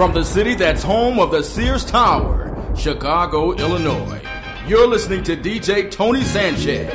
From the city that's home of the Sears Tower, Chicago, Illinois, you're listening to DJ Tony Sanchez.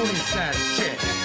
Tony Sanchez.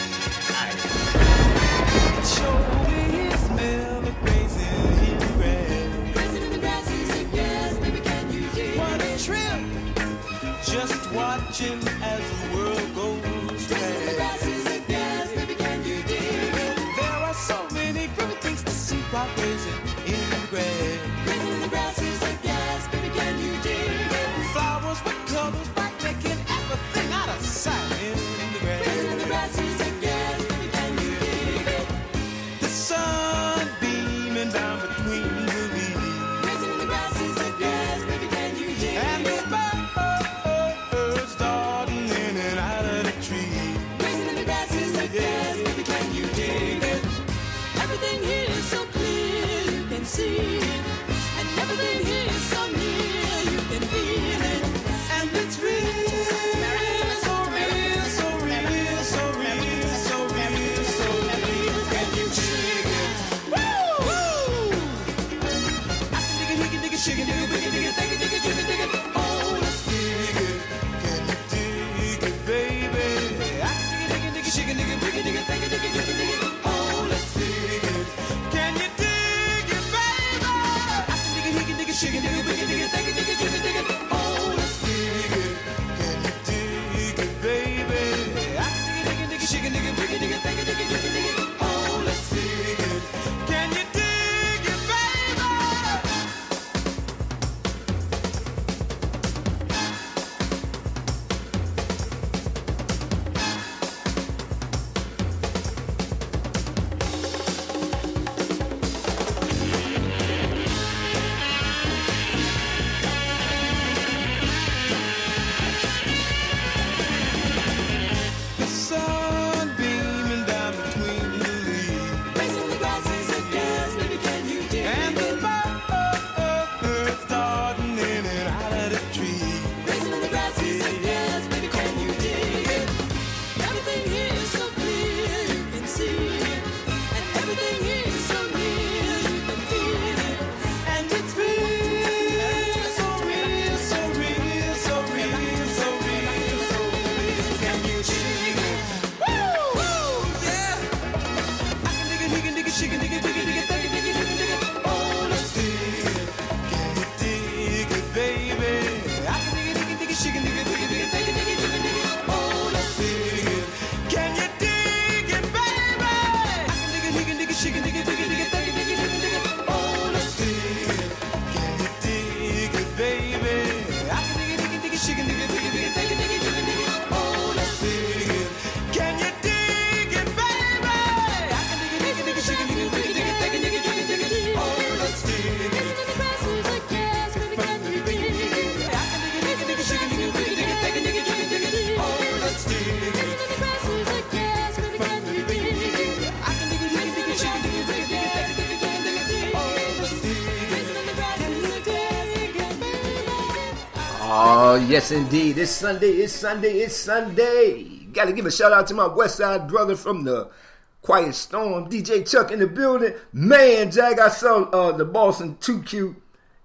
Oh, yes, indeed. It's Sunday, it's Sunday, it's Sunday. Gotta give a shout out to my West Side brother from the Quiet Storm, DJ Chuck in the building. Man, Jack, I saw uh, the Boston 2Q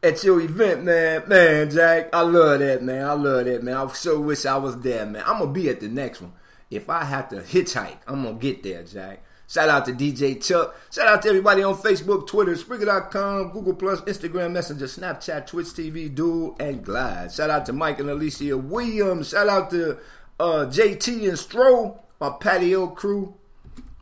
at your event, man. Man, Jack, I love that, man. I love that, man. I so wish I was there, man. I'm gonna be at the next one. If I have to hitchhike, I'm gonna get there, Jack. Shout out to DJ Chuck. Shout out to everybody on Facebook, Twitter, Springer.com, Google Plus, Instagram Messenger, Snapchat, Twitch TV, Duel, and Glide. Shout out to Mike and Alicia Williams. Shout out to uh, JT and Stro, my patio crew.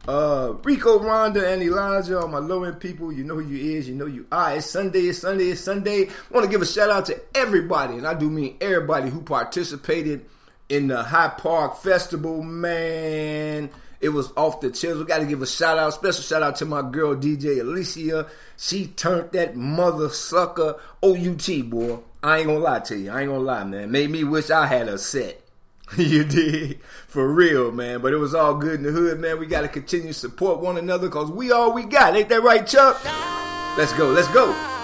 Uh, Rico, Ronda and Elijah, all my low end people, you know who you is, you know you are. It's Sunday, it's Sunday, it's Sunday. want to give a shout out to everybody, and I do mean everybody who participated in the High Park Festival, man. It was off the chills. We got to give a shout out, special shout out to my girl DJ Alicia. She turned that mother sucker OUT, boy. I ain't gonna lie to you. I ain't gonna lie, man. Made me wish I had a set. you did. For real, man. But it was all good in the hood, man. We got to continue support one another because we all we got. Ain't that right, Chuck? Let's go. Let's go.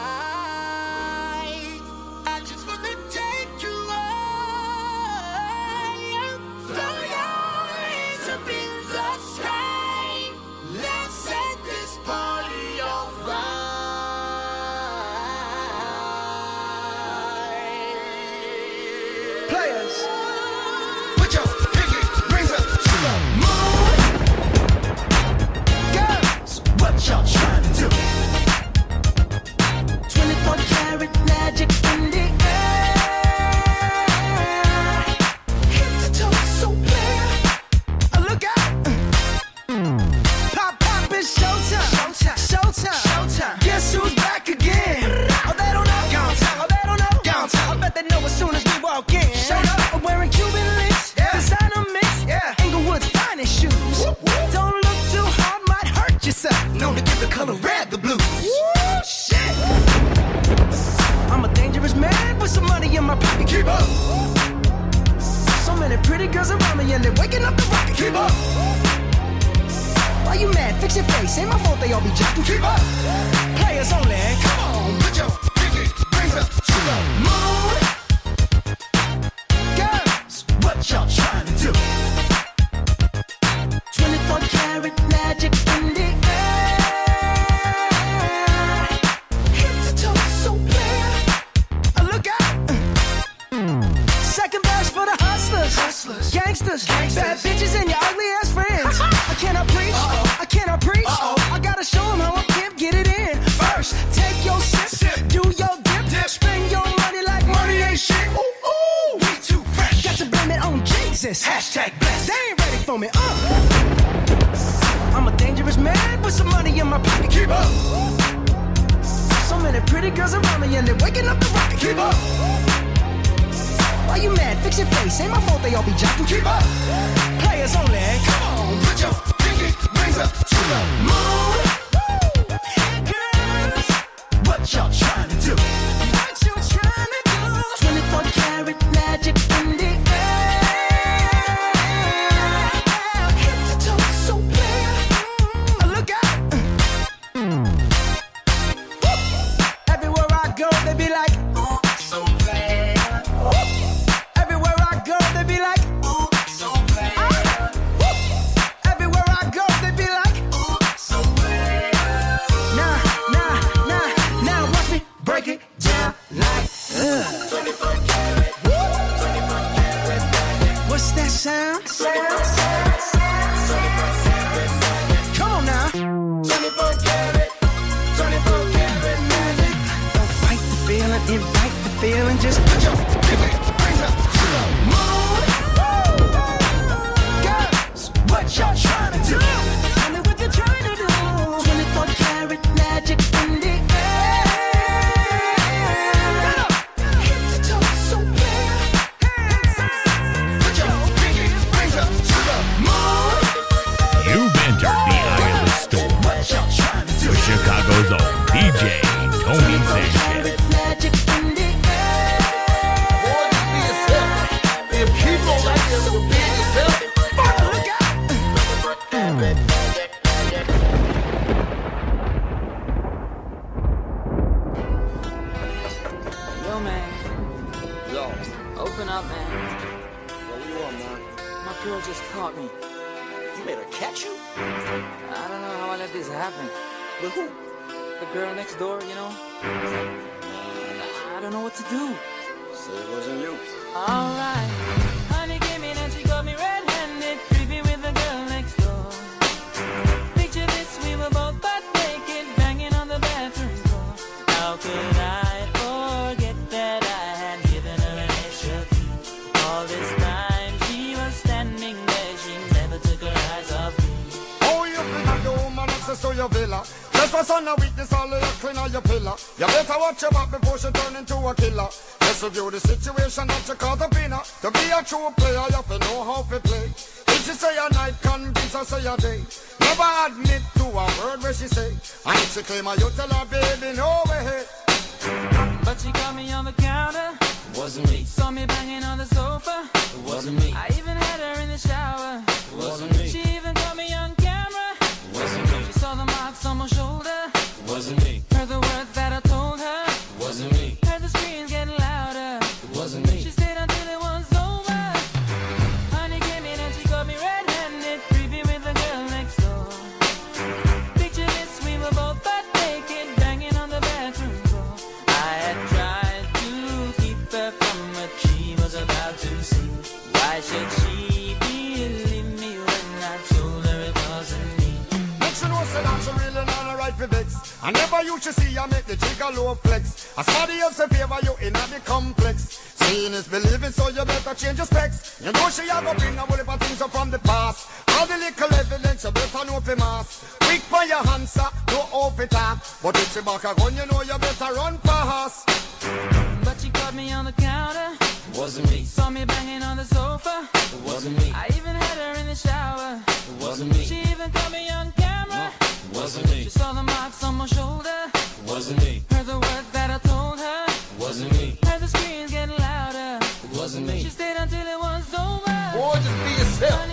me. I even had her in the shower. It wasn't me. She even caught me on camera. No, wasn't me. She saw the marks on my shoulder. It wasn't me. Heard the words that I told her. It wasn't me. Heard the screams getting louder. It wasn't me. She stayed until it was over. Boy, just be yourself.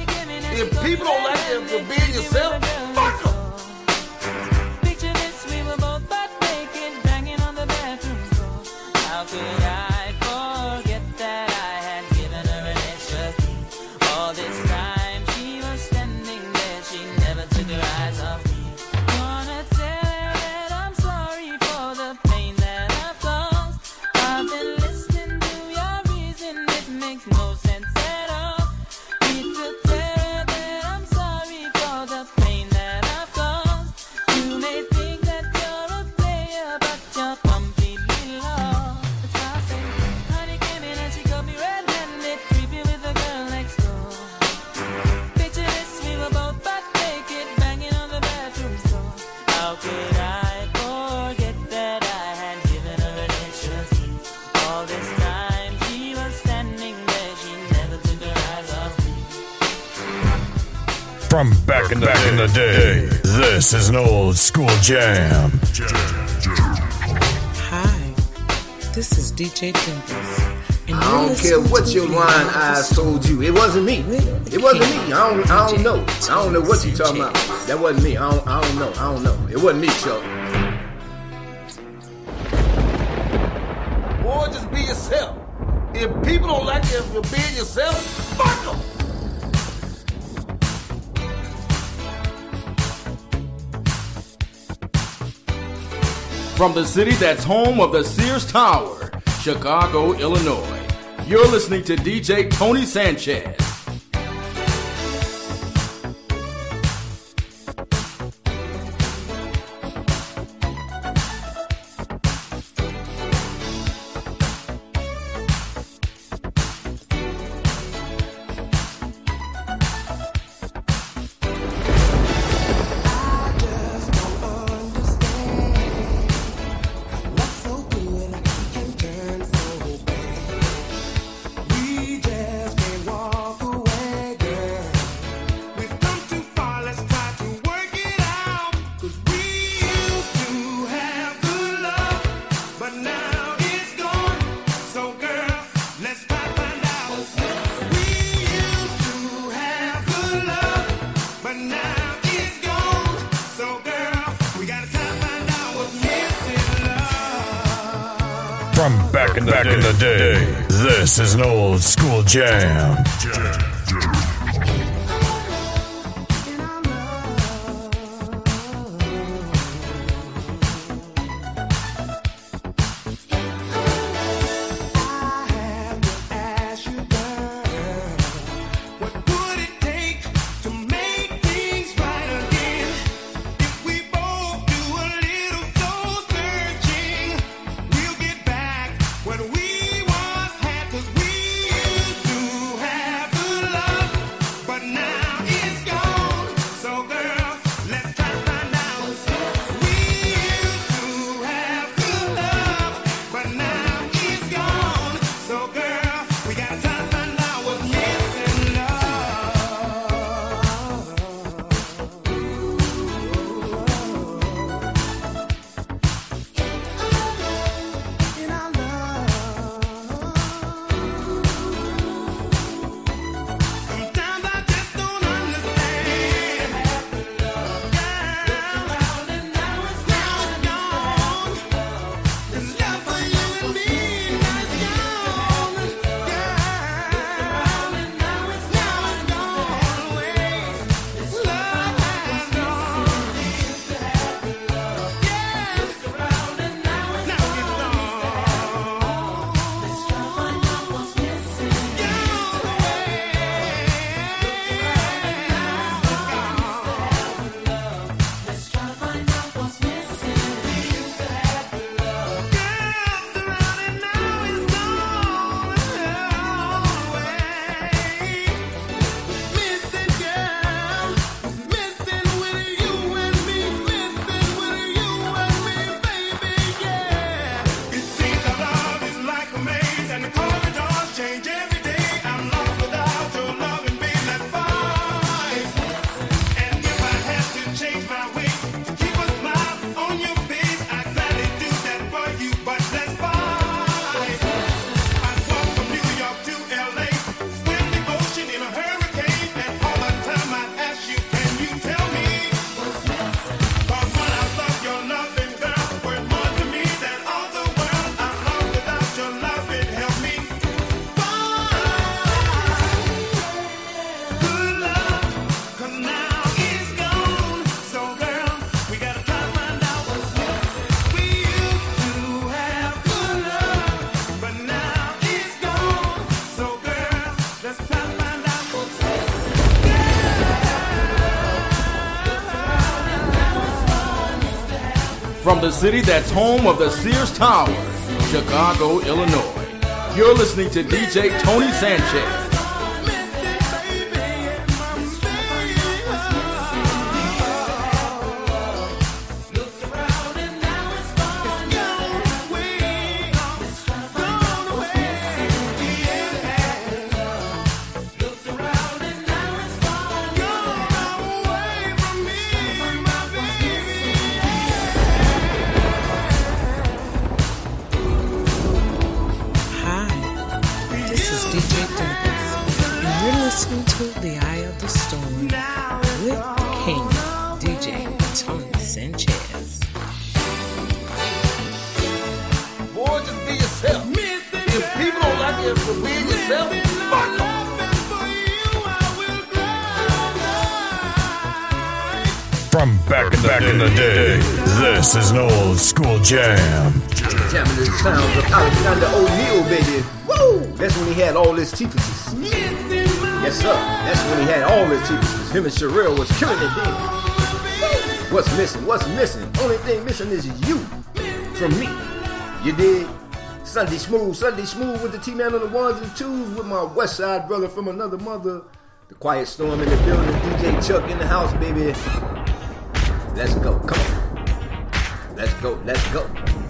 If people don't like you for being yourself, This is an old school jam. Hi, this is DJ Dimples. And I don't care what your blind eyes told you. It wasn't me. It wasn't me. I don't. I don't know. I don't know what you talking about. That wasn't me. I don't. I don't know. I don't know. It wasn't me, Chuck. From the city that's home of the Sears Tower, Chicago, Illinois, you're listening to DJ Tony Sanchez. Jam. the city that's home of the Sears Tower, Chicago, Illinois. You're listening to DJ Tony Sanchez. This is an old school jam. Jamming the sounds of Alexander O'Neal, baby. Woo! That's when he had all his teefuses. Yes, sir. That's when he had all his teefuses. Him and Cherrelle was killing it then. What's missing? What's missing? Only thing missing is you from me. You did. Sunday Smooth, Sunday Smooth with the T-Man on the ones and twos with my West Side brother from another mother. The Quiet Storm in the building, DJ Chuck in the house, baby. Let's go. Come on. Let's go. Let's go.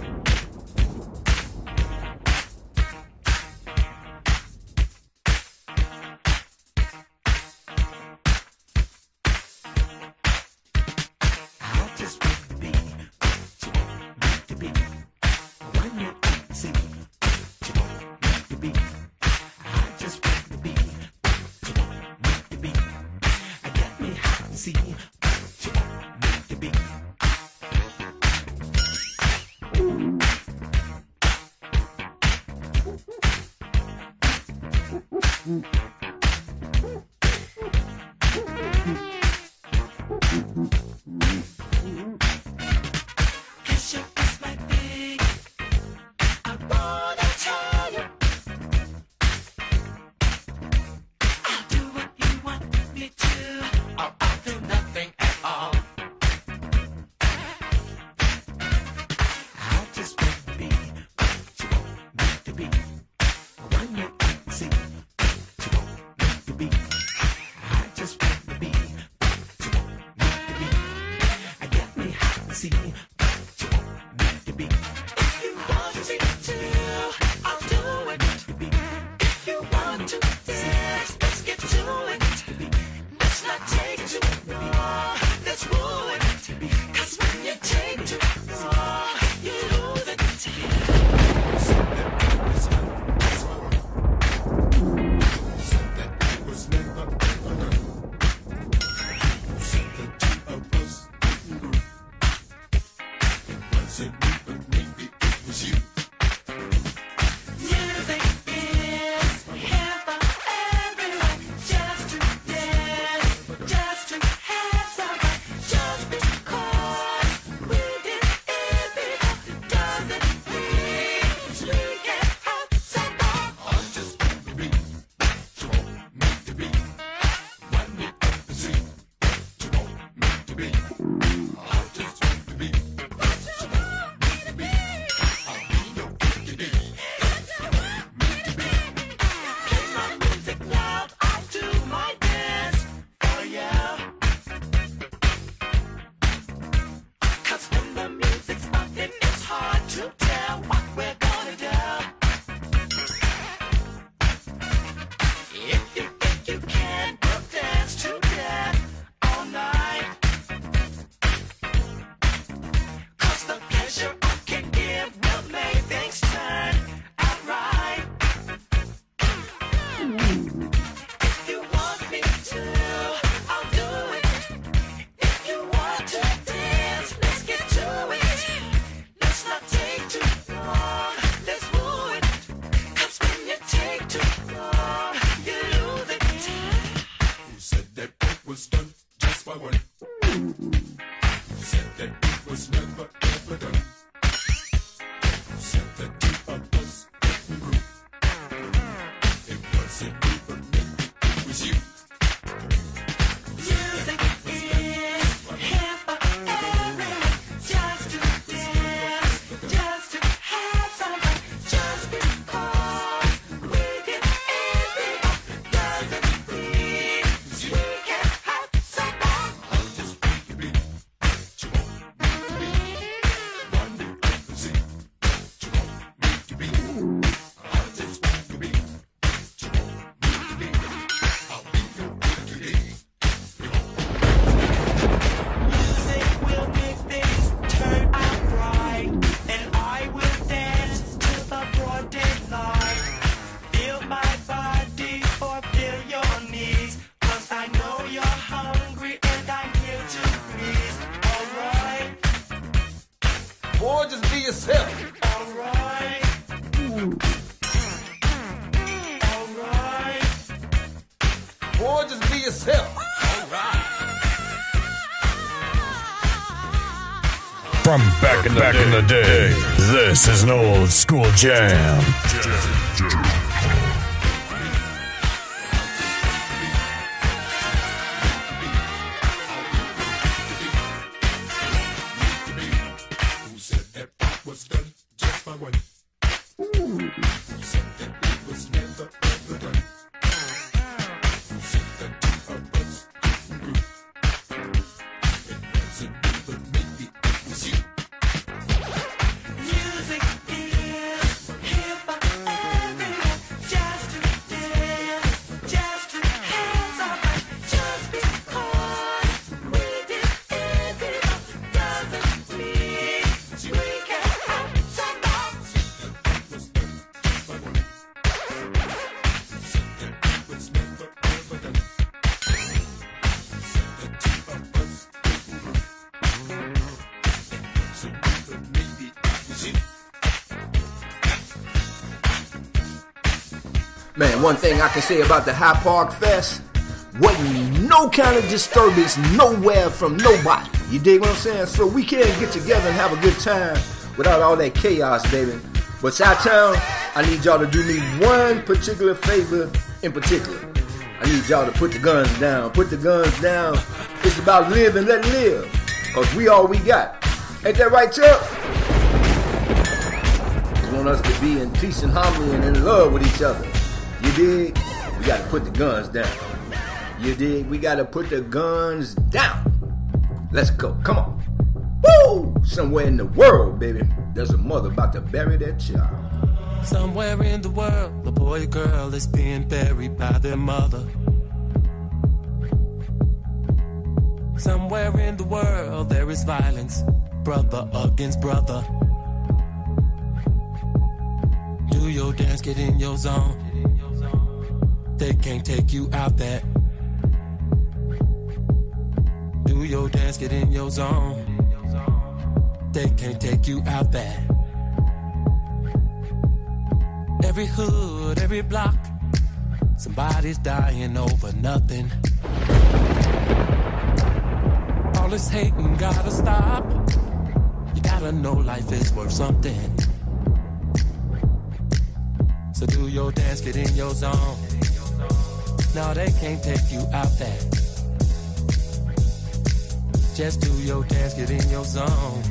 Back in the, back in the day, this is an old school jam. Music one thing I can say about the High Park Fest, wasn't no kind of disturbance nowhere from nobody. You dig what I'm saying? So we can't get together and have a good time without all that chaos, baby. But Town, I need y'all to do me one particular favor in particular. I need y'all to put the guns down. Put the guns down. It's about live and let live. Cause we all we got. Ain't that right, Chuck? Want us to be in peace and harmony and in love with each other. You dig? We gotta put the guns down. You dig? We gotta put the guns down. Let's go. Come on. Woo! Somewhere in the world, baby, there's a mother about to bury that child. Somewhere in the world, a boy or girl is being buried by their mother. Somewhere in the world, there is violence, brother against brother. Do your dance, get in your zone. They can't take you out that. Do your dance, get in your zone. They can't take you out that. Every hood, every block, somebody's dying over nothing. All this hating gotta stop. You gotta know life is worth something. So do your dance, get in your zone. No, they can't take you out there. Just do your dance, get in your zone.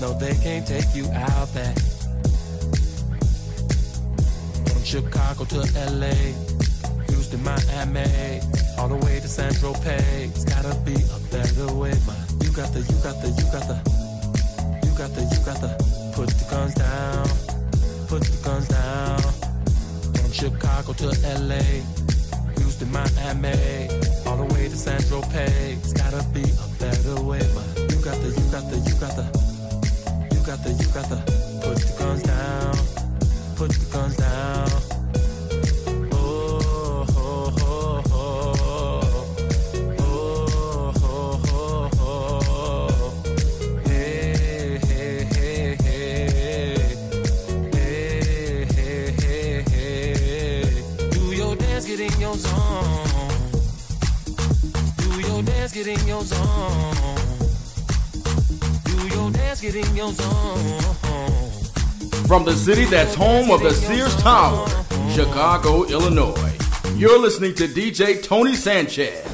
No, they can't take you out there. From Chicago to LA, Houston, Miami, all the way to San Tropez. It's gotta be a better way, man. You got the, you got the, you got the, you got the, you got the. Put the guns down, put the guns down. From Chicago to LA, Houston, Miami, all the way to San Tropez. It's gotta be a better way, man. You got the, you got the, you got the, you got the, you got the. Put the guns down, put the guns down. Your zone. Do your dance, get in your zone. Do your dance, get in your zone. From the city that's home of the Sears Tower, Chicago, Illinois. You're listening to DJ Tony Sanchez.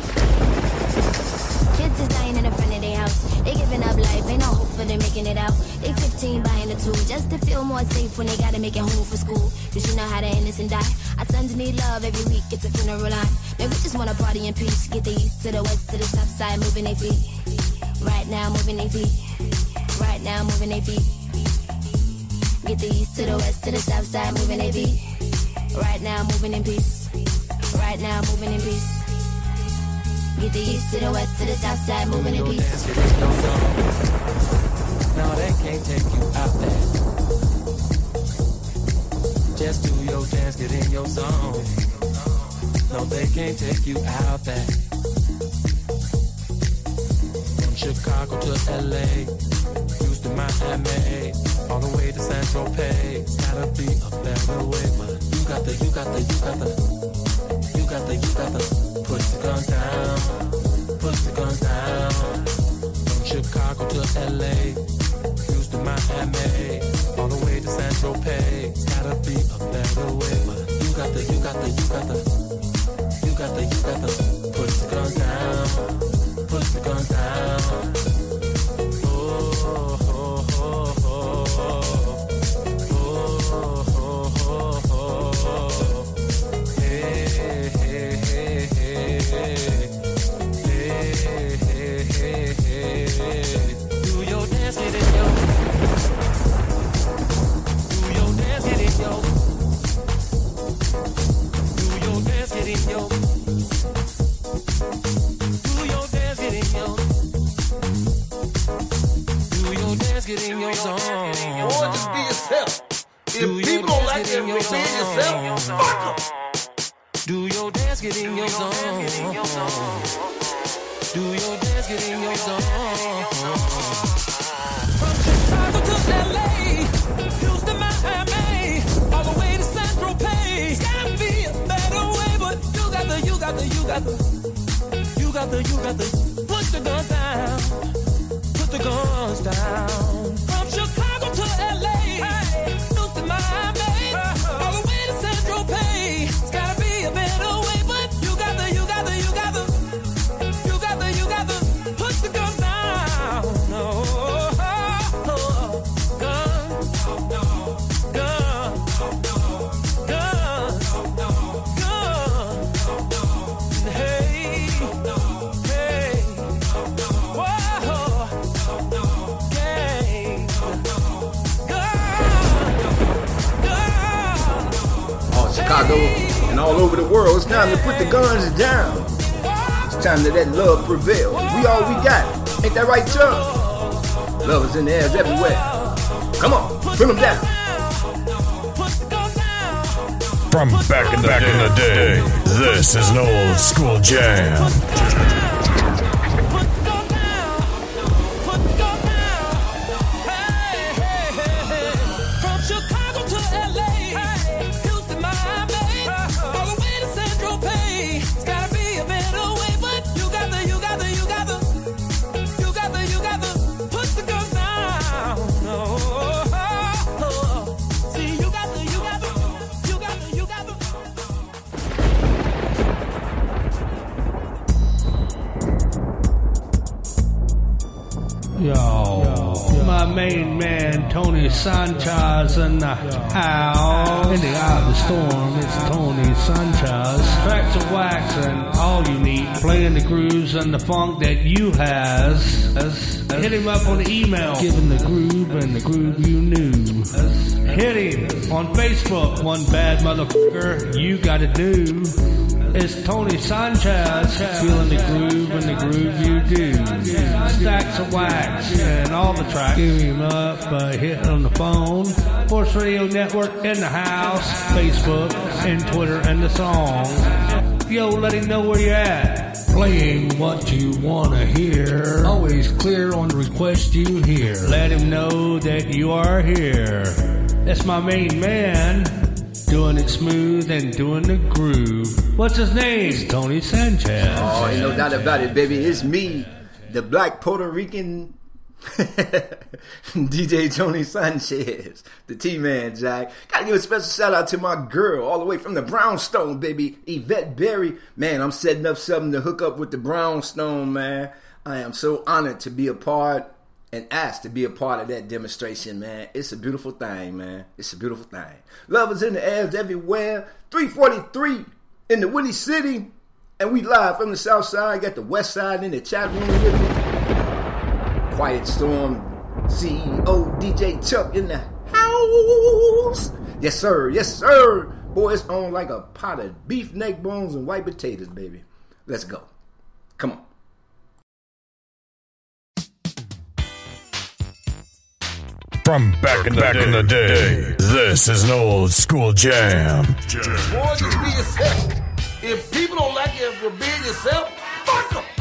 Need love every week, it's a funeral line. Man, we just wanna party in peace. Get the east to the west to the south side, moving their feet. Right now, moving their feet. Right now, moving their feet. Get the east to the west to the south side, moving their feet. Right now, moving in peace. Right now, moving in peace. Get the east to the west to the south side, moving in peace. No, they can't take you out there. Just do your dance, get in your zone. No, they can't take you out there. From Chicago to LA, Houston, Miami, all the way to San Tropez. Gotta be a better way, man. You got the, you got the, you got the, you got the, you got the. Put the guns down, put the guns down. From Chicago to LA, Houston, Miami, all the way to San Tropez. Gotta be a better way, but you got the, you got the, you got the. You got the, you got the. Put the guns down, put the guns down. Being yourself, zone. Do your dance, get in your zone. Do your dance, get in your zone. From Chicago to LA, Houston, Miami, all the way to San Tropez. It's gotta be a better way, but you got the, you got the, you got the, you got the, you got the. Put the guns down, put the guns down. Chicago and all over the world. It's time to put the guns down. It's time to let love prevail. We all we got. Ain't that right, Chuck? Love is in the air everywhere. Come on, put them down. From back in the, back in the day, this is an old school jam. Sanchez and the house. In the eye of the storm, it's Tony Sanchez. Tracks of wax and all you need. Playing the grooves and the funk that you has. Hit him up on the email. Giving the groove and the groove you knew. Hit him on Facebook. One bad motherfucker you gotta do. It's Tony Sanchez feeling the groove and the groove you do. Stacks of wax and all the tracks. Give him up, uh, hit on the phone. Force Radio Network in the house, Facebook and Twitter and the song. Yo, let him know where you're at. Playing what you wanna hear. Always clear on the request you hear. Let him know that you are here. That's my main man. Doing it smooth and doing the groove. What's his name? Tony Sanchez. Oh, ain't no doubt about it, baby. It's me, the black Puerto Rican DJ Tony Sanchez, the T Man Jack. Gotta give a special shout out to my girl, all the way from the Brownstone, baby, Yvette Berry. Man, I'm setting up something to hook up with the Brownstone, man. I am so honored to be a part and asked to be a part of that demonstration, man. It's a beautiful thing, man. It's a beautiful thing. Love is in the air everywhere. 343 in the Windy City. And we live from the south side, got the west side in the chat room with me. Quiet Storm CEO DJ Chuck in the house. Yes, sir. Yes, sir. Boy, it's on like a pot of beef neck bones and white potatoes, baby. Let's go. Come on. From back in the, back in the day, this is an old school jam. Boy, just be yourself. If people don't like you for being yourself, fuck them.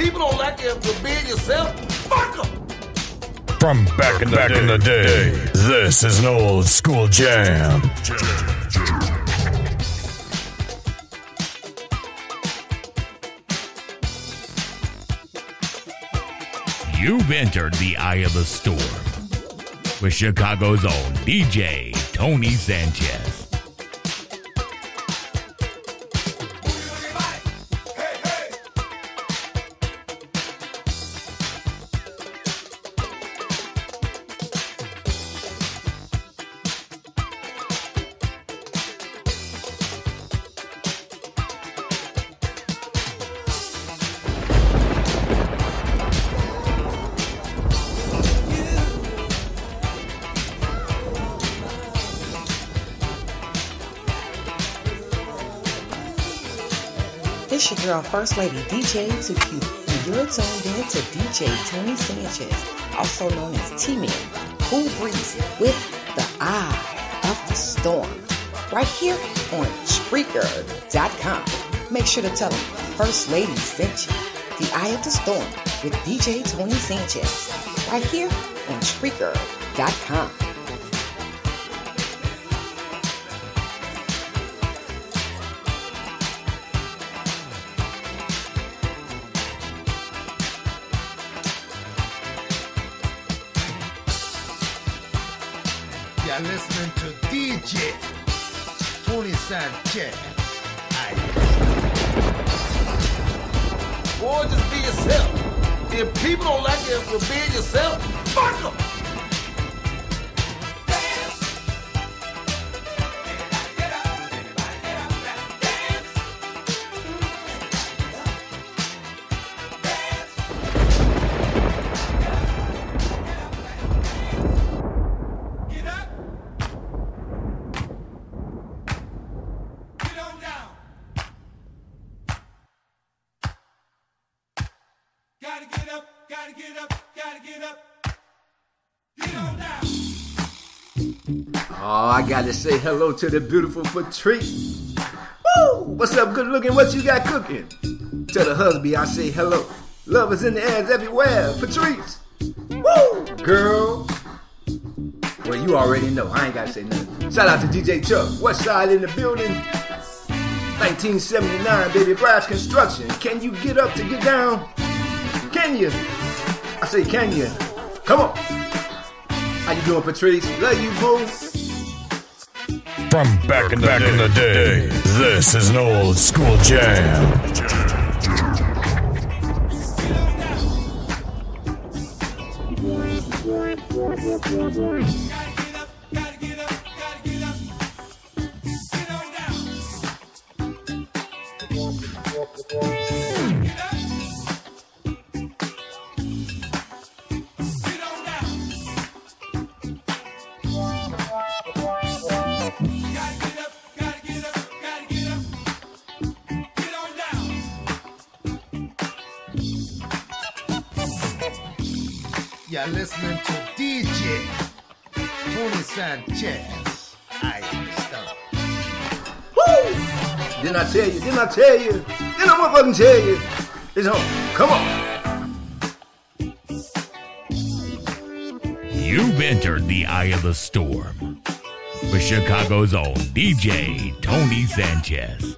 People don't like you, you being yourself, fuck them. From back in the, back in the day, this is an old school jam. You've entered the eye of the storm with Chicago's own DJ Tony Sanchez. First Lady DJ 2Q, and you're to DJ Tony Sanchez, also known as T-Man, Cool Breeze, with the Eye of the Storm, right here on Spreaker.com. Make sure to tell them First Lady sent you. The Eye of the Storm with DJ Tony Sanchez, right here on Spreaker.com. Gotta say hello to the beautiful Patrice. Woo! What's up, good looking? What you got cooking? To the husband I say hello. Love is in the air everywhere. Patrice. Woo! Girl. Well, you already know. I ain't gotta say nothing. Shout out to DJ Chuck. West Side in the building. 1979, baby. Brass Construction. Can you get up to get down? Can you? I say, can you? Come on. How you doing, Patrice? Love you, boo. From back in the, back in the day, this is an old school jam. You're listening to DJ Tony Sanchez. I understand. Woo! Didn't I tell you? Didn't I tell you? Didn't I motherfucking tell you? It's home. Come on. You've entered the eye of the storm with Chicago's own DJ Tony Sanchez.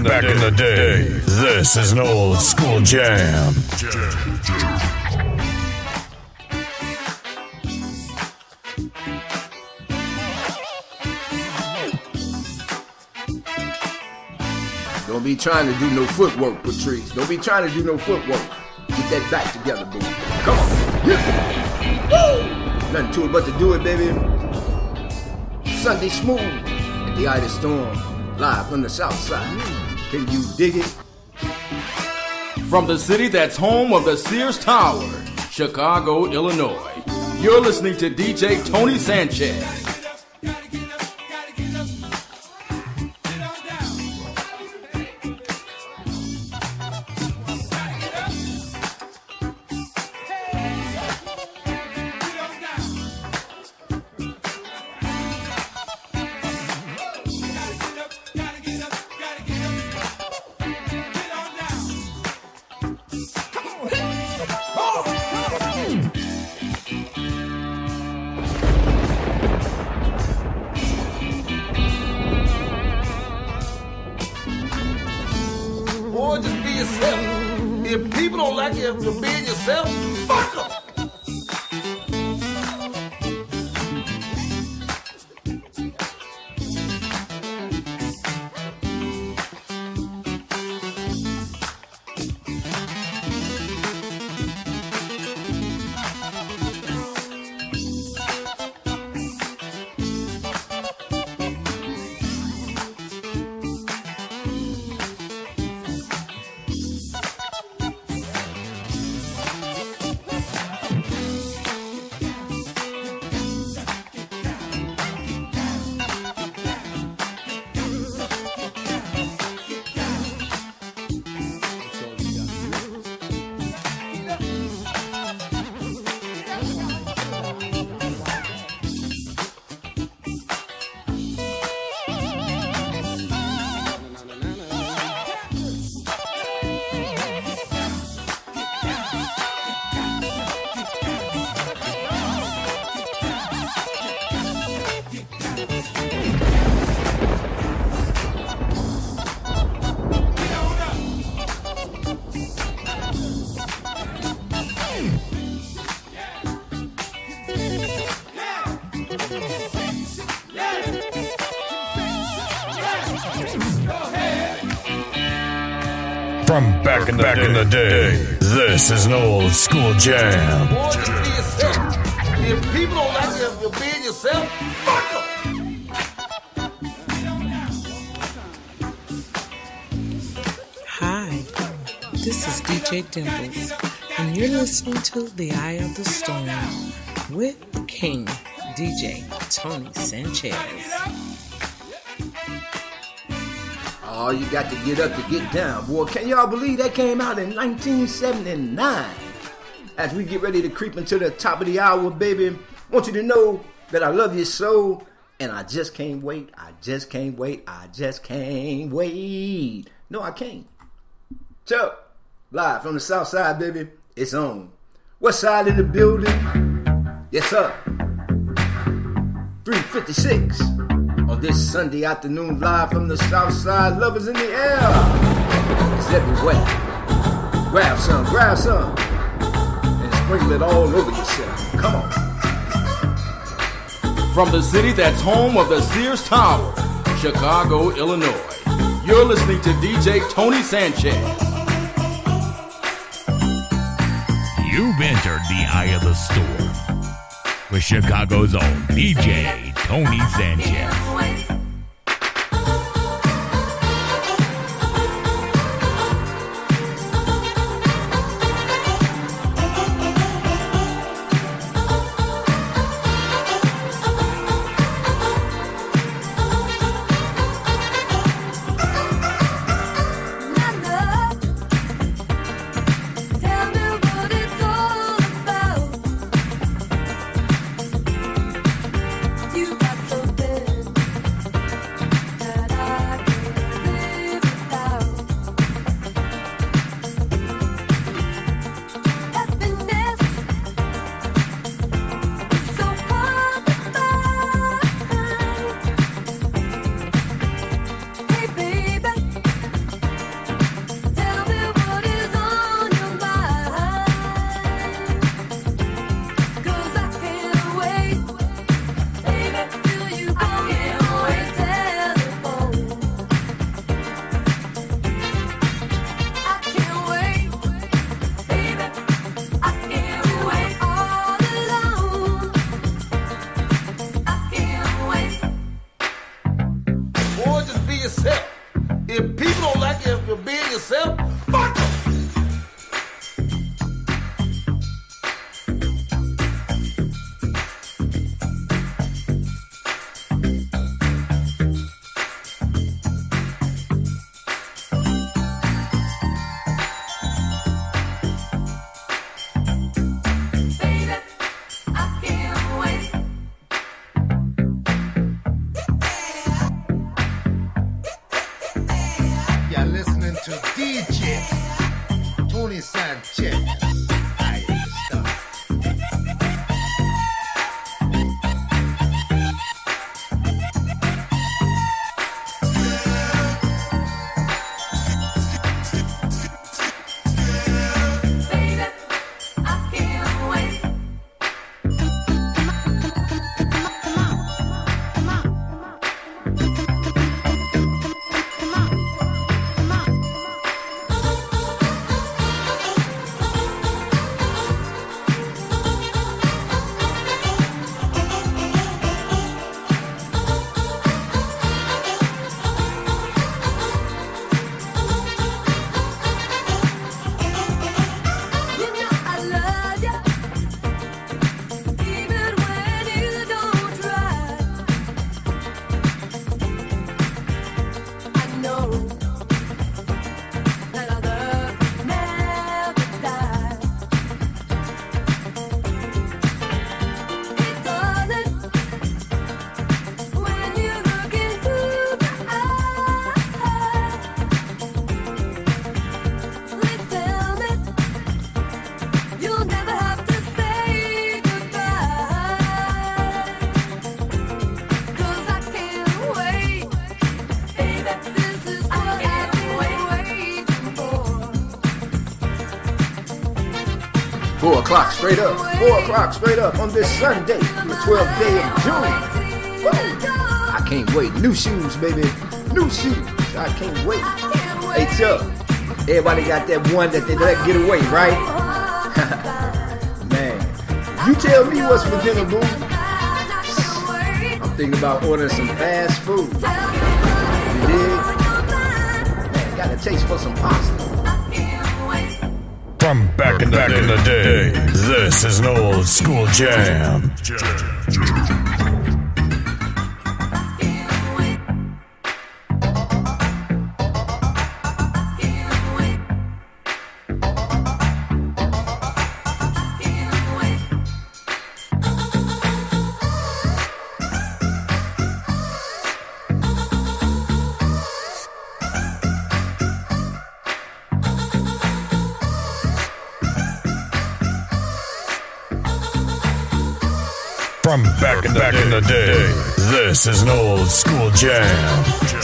In the, back in the day, this is an old school jam. Don't be trying to do no footwork, Patrice. Don't be trying to do no footwork. Get that back together, boo. Come on. Yeah. Woo! Nothing to it but to do it, baby. Sunday Smooth at the the Storm, live from the south side. Can you dig it? From the city that's home of the Sears Tower, Chicago, Illinois. You're listening to DJ Tony Sanchez. Back in the, back in the day, this is an old school jam. Boy, just be yourself. If people don't like you for being yourself, fuck them. Hi, this is DJ Dimples, and you're listening to The Eye of the Storm with the King, DJ Tony Sanchez. Oh, you got to get up to get down, boy. Can y'all believe that came out in 1979? As we get ready to creep into the top of the hour, baby, want you to know that I love you so, and I just can't wait. I just can't wait. I just can't wait. No, I can't. Chuck, live from the south side, baby. It's on. West side in the building. Yes, sir. 356 on this Sunday afternoon, live from the south side. Lovers in the air. It's everywhere. Grab some, grab some, and sprinkle it all over yourself. Come on. From the city that's home of the Sears Tower, Chicago, Illinois. You're listening to DJ Tony Sanchez. You've entered the eye of the storm with Chicago's own DJ Tony Sanchez. yourself. If people don't like you if you're being yourself, straight up. Four o'clock straight up on this Sunday, the 12th day of June. Woo! I can't wait. New shoes, baby. New shoes. I can't wait. Hey, Chuck. Everybody got that one that they let get away, right? Man, you tell me what's for dinner, boo. I'm thinking about ordering some fast food. You dig? Man, got a taste for some pasta. From back in back in the day, this is an old school jam. This is an old school jam.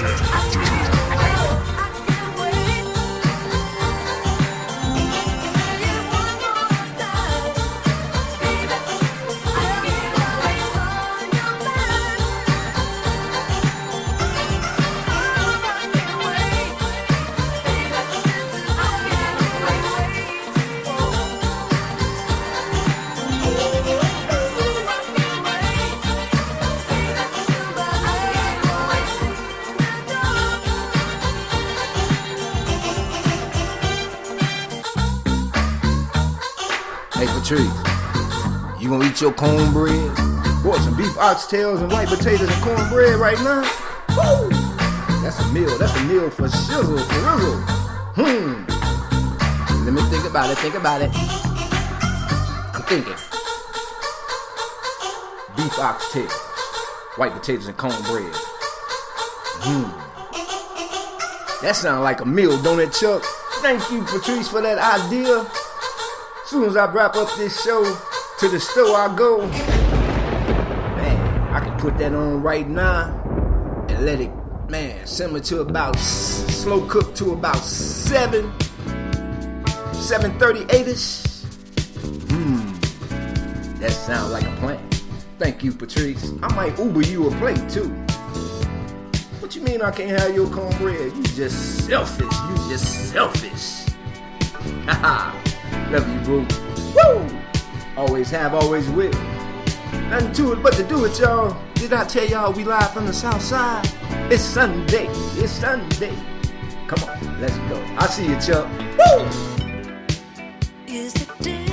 Patrice, you gonna eat your cornbread? Boy, some beef oxtails and white potatoes and cornbread right now? Woo! That's a meal. That's a meal for shizzle, for rizzle. Hmm. Let me think about it. Think about it. I'm thinking. Beef oxtails, white potatoes and cornbread. Hmm. That sounds like a meal, don't it, Chuck? Thank you, Patrice, for that idea. Soon as I wrap up this show, to the store I go. Man, I can put that on right now and let it, man, simmer to about slow cook to about seven, seven thirty-eight ish. Hmm, that sounds like a plan. Thank you, Patrice. I might Uber you a plate too. What you mean I can't have your cornbread? You just selfish. You just selfish. Haha. Love you, boo. Woo! Always have, always will. Nothing to it but to do it, y'all. Did I tell y'all we live from the south side? It's Sunday. It's Sunday. Come on, let's go. I see you, Chuck. Woo! Is daylight?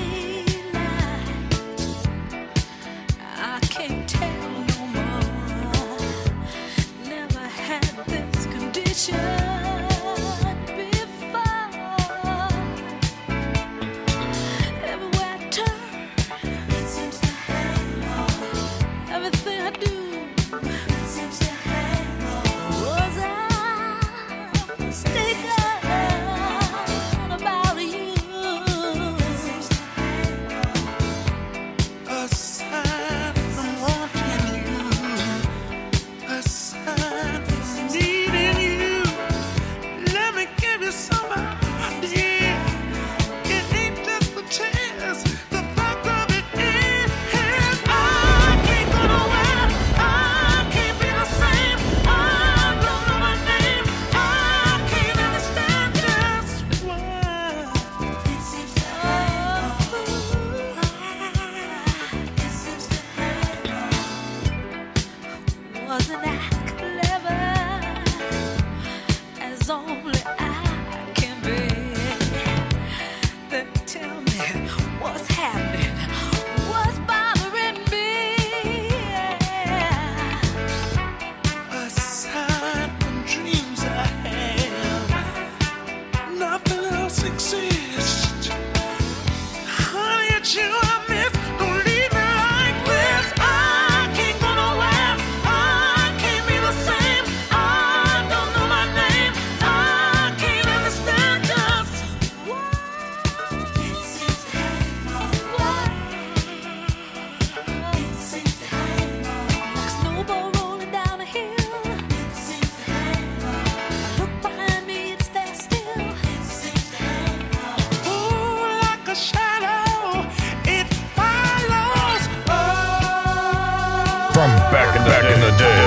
Back in, back in the day,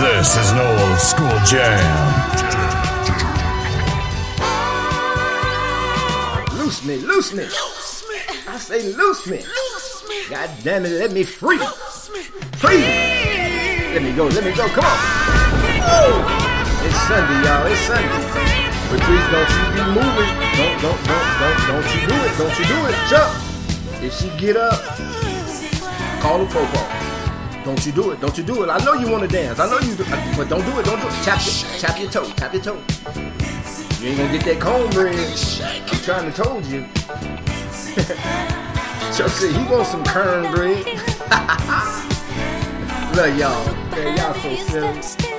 this is an old school jam. Loose me, loose me. I say loose me. God damn it, let me free. Free. Let me go, let me go. Come on. Woo. It's Sunday, y'all. It's Sunday. But please don't you be moving. Don't, don't, don't, don't, don't you do it. Don't you do it. Jump. If she get up, call the popo. Don't you do it. Don't you do it. I know you want to dance. I know you do. But don't do it. Don't do it. Tap your, tap your toe. Tap your toe. You ain't gonna get that cornbread. I'm trying to told you. Chuck said he wants some cornbread. Love y'all. Y'all so silly.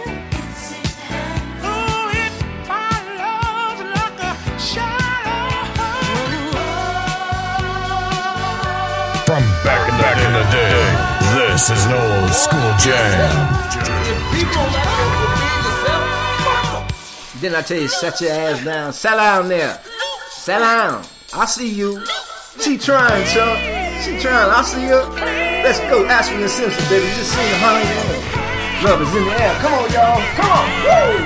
This is an old school jam. Then I tell you, set your ass down. Sit down there. Sit down. I see you. She trying, Chuck. She trying. I see her. Let's go. Ashford and Simpson, baby. Just sing the honey. Love is in the air. Come on, y'all. Come on. Woo!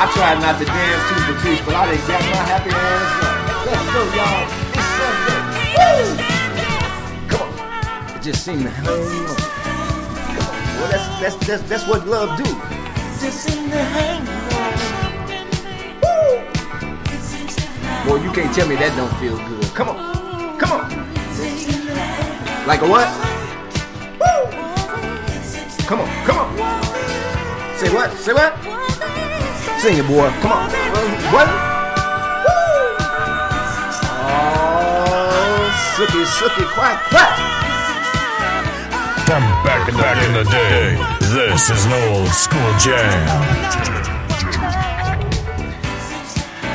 I tried not to dance too, Patrice, but I done got my happy ass. Let's go, y'all. It's Sunday. Woo! On. Just sing the honey. Come on. Well, that's, that's, that's, that's what love do. Just sing the hang Boy, you can't tell me that don't feel good. Come on. Come on. Like a what? Come on. Come on. Say what? Say what? Sing it, boy. Come on. What? Oh, sookie, sookie, quack, quack. From back in, back in the day, this is an old school jam.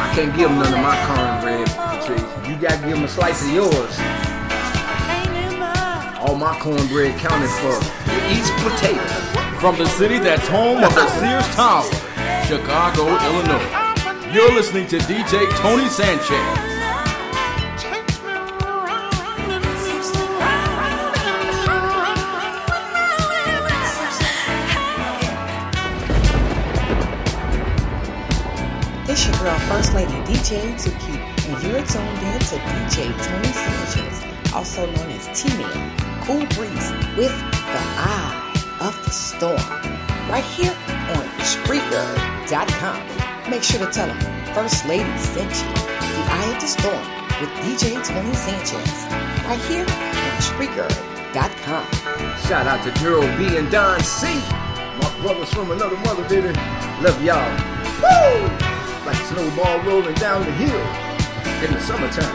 I can't give him none of my cornbread. You gotta give him a slice of yours. All my cornbread counted for. Eats potato. From the city that's home of the Sears Tower, Chicago, Illinois. You're listening to DJ Tony Sanchez. First Lady DJ Tuki, and you're tuned in to DJ Tony Sanchez, also known as T-Man, Cool Breeze with the Eye of the Storm, right here on Spreaker.com. Make sure to tell them First Lady sent you the Eye of the Storm with DJ Tony Sanchez, right here on Spreaker.com. Shout out to Daryl B and Don C. My brothers from another mother, baby. Love y'all. Woo! Like a snowball rolling down the hill in the summertime.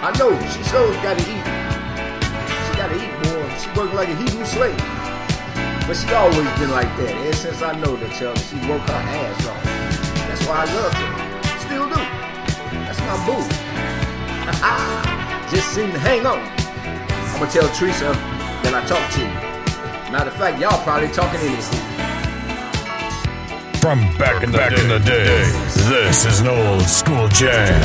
I know she so's gotta eat. She gotta eat more. She work like a Hebrew slave. But she always been like that. Ever since I know that, Chuck, she work her ass off. That's why I love her. Still do. That's my boo. Just seem to hang on. I'm gonna tell Teresa that I talked to you. Matter of fact, y'all probably talking anything. From back in, back in the day, this is an old school jam.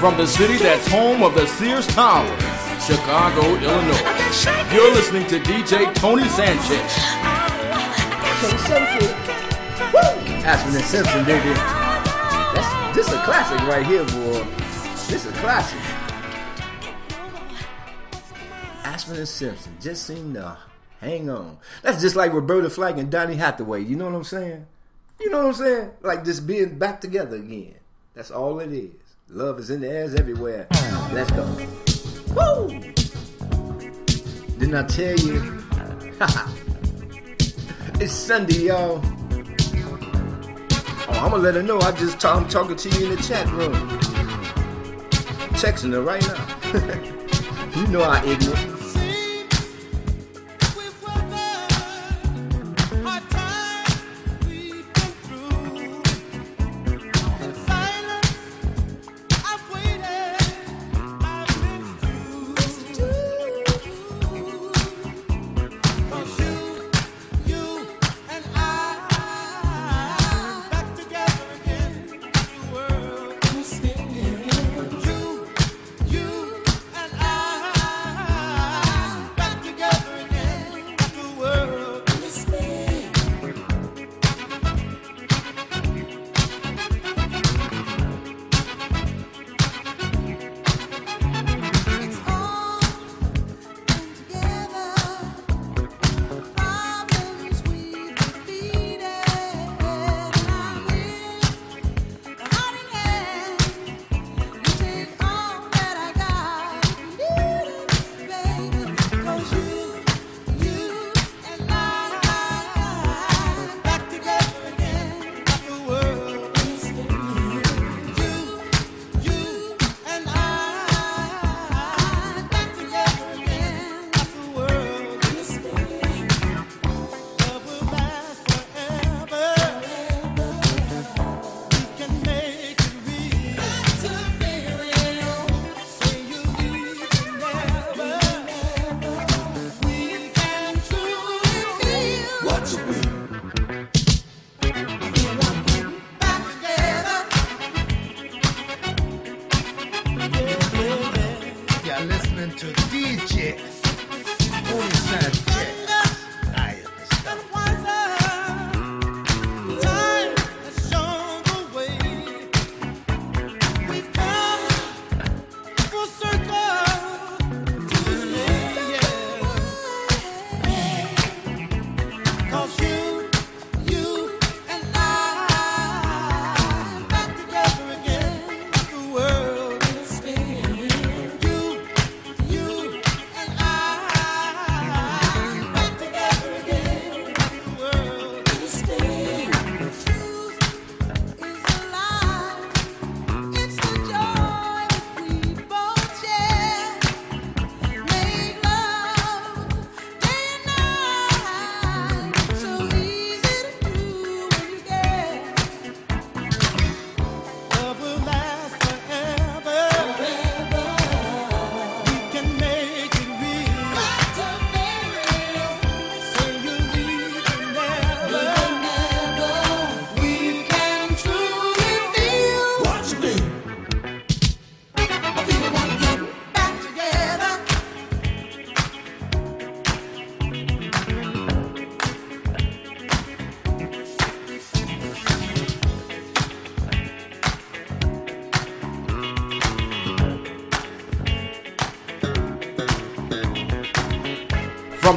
From the city that's home of the Sears Tower, Chicago, Illinois. You're listening to DJ Tony Sanchez. Ashford and Simpson, baby. That's this a classic right here, boy. This is a classic. Ashford and Simpson just seem to hang on. That's just like Roberta Flack and Donny Hathaway. You know what I'm saying? You know what I'm saying? Like just being back together again. That's all it is. Love is in the air everywhere. Let's go. Woo! Didn't I tell you? it's Sunday, y'all. I'm gonna let her know. I just I'm talking to you in the chat room. Texting her right now. you know I ignorant.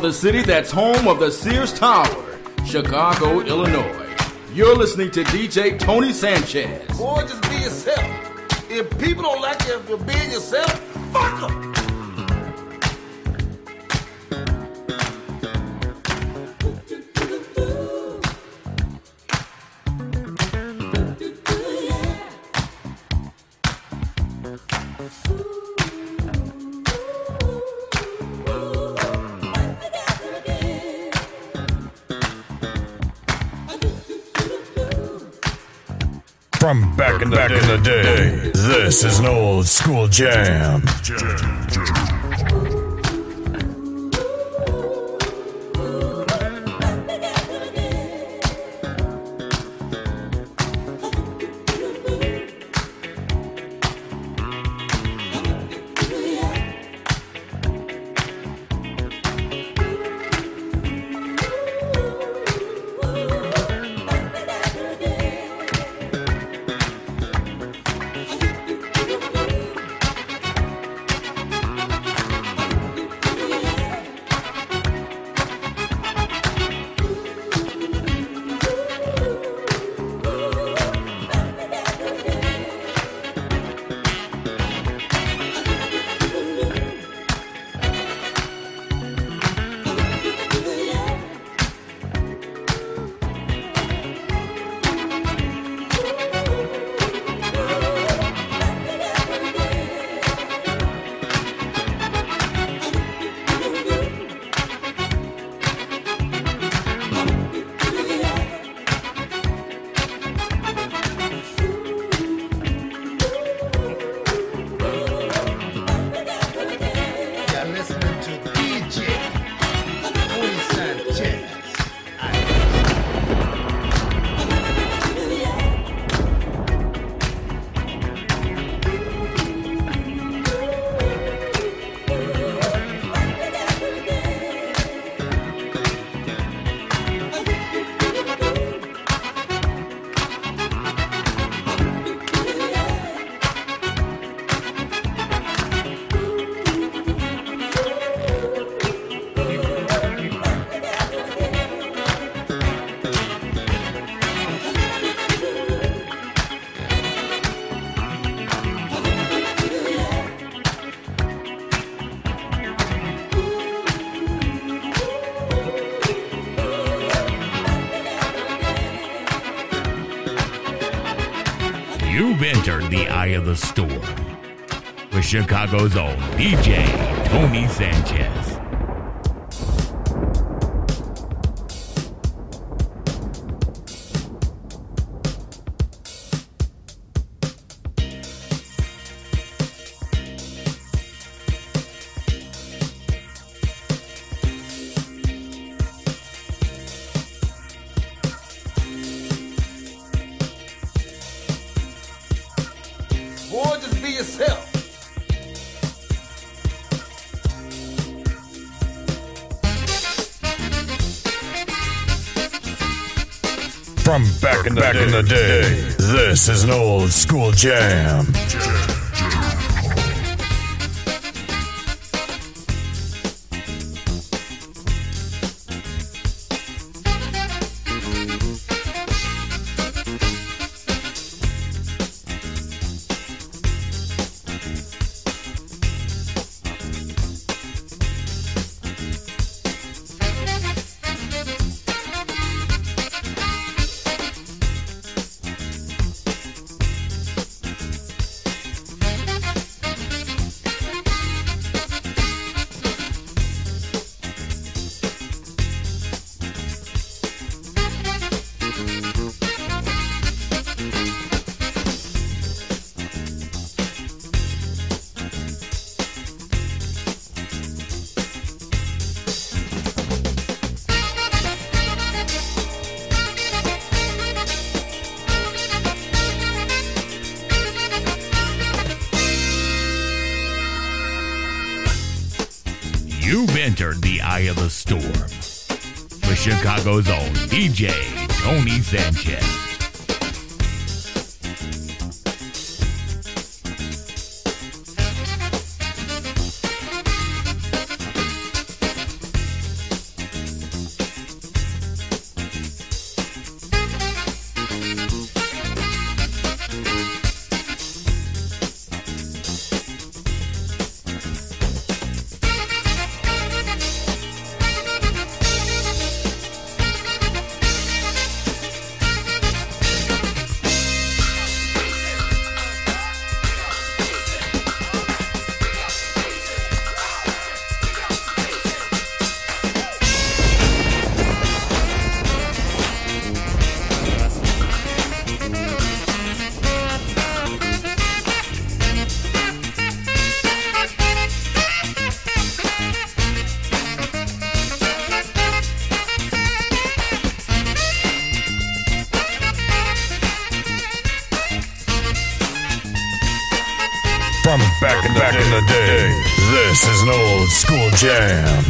The city that's home of the Sears Tower, Chicago, Illinois. You're listening to DJ Tony Sanchez. Boy, just be yourself. If people don't like you for being yourself, From back in the, back in the day, this is an old school jam. You're You've entered the eye of the storm with Chicago's own DJ Tony Sanchez. The, day, this is an old school jam. You've DJ Tony Sanchez. Jam.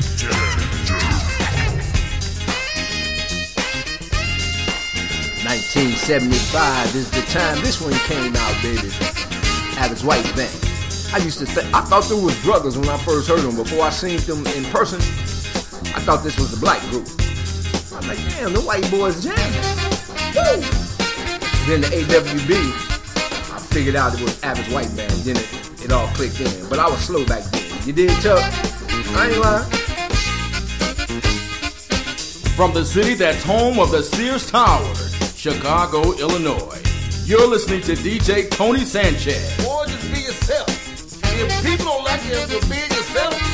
Nineteen seventy-five is the time this one came out, baby. Average White Band. I used to think I thought they was brothers when I first heard them. Before I seen them in person, I thought this was a black group. I'm like, damn, the white boys jamming. Woo! Then the AWB, I figured out it was Average White Band. Then it, it all clicked in. But I was slow back then. You did, Chuck? I ain't lying. From the city that's home of the Sears Tower, Chicago, Illinois. You're listening to DJ Tony Sanchez. Boy, just be yourself. If people don't like you, if you're being yourself,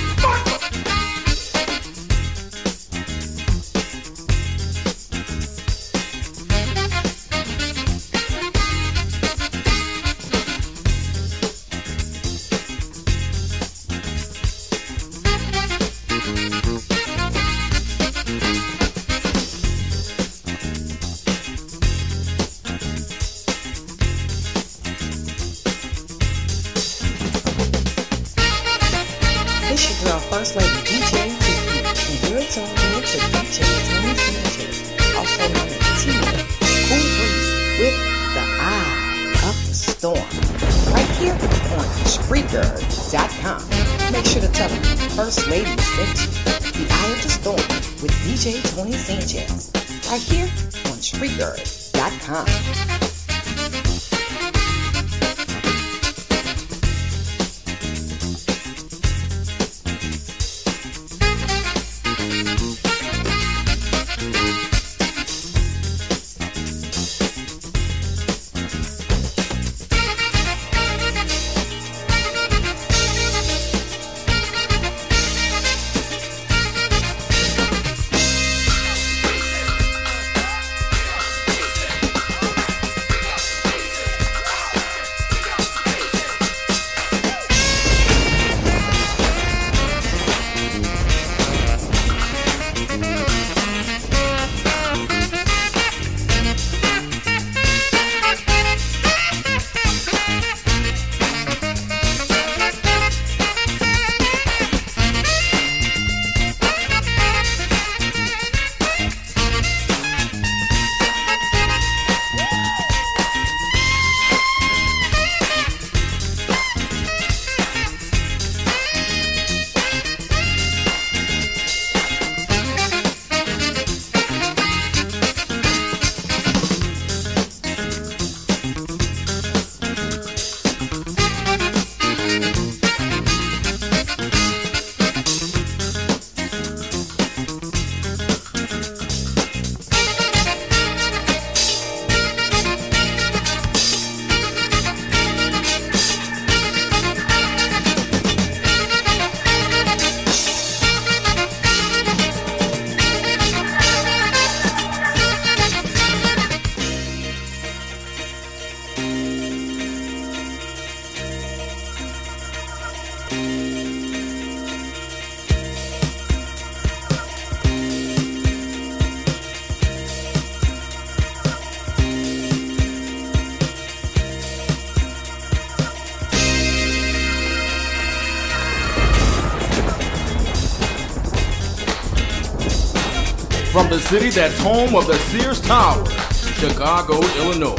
city that's home of the Sears Tower, Chicago, Illinois.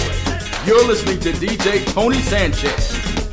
You're listening to DJ Tony Sanchez.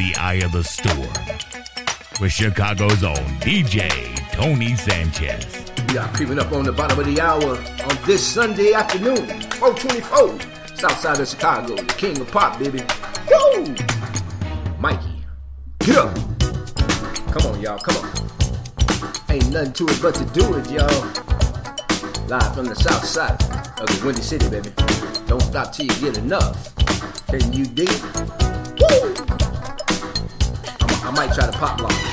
The eye of the storm with Chicago's own DJ Tony Sanchez. We are creeping up on the bottom of the hour on this Sunday afternoon, 424, south side of Chicago, the king of pop, baby. Woo! Mikey, get up. Come on, y'all, come on. Ain't nothing to it but to do it, y'all. Live from the south side of the Windy City, baby. Don't stop till you get enough. Can you dig it? Might try to pop lock.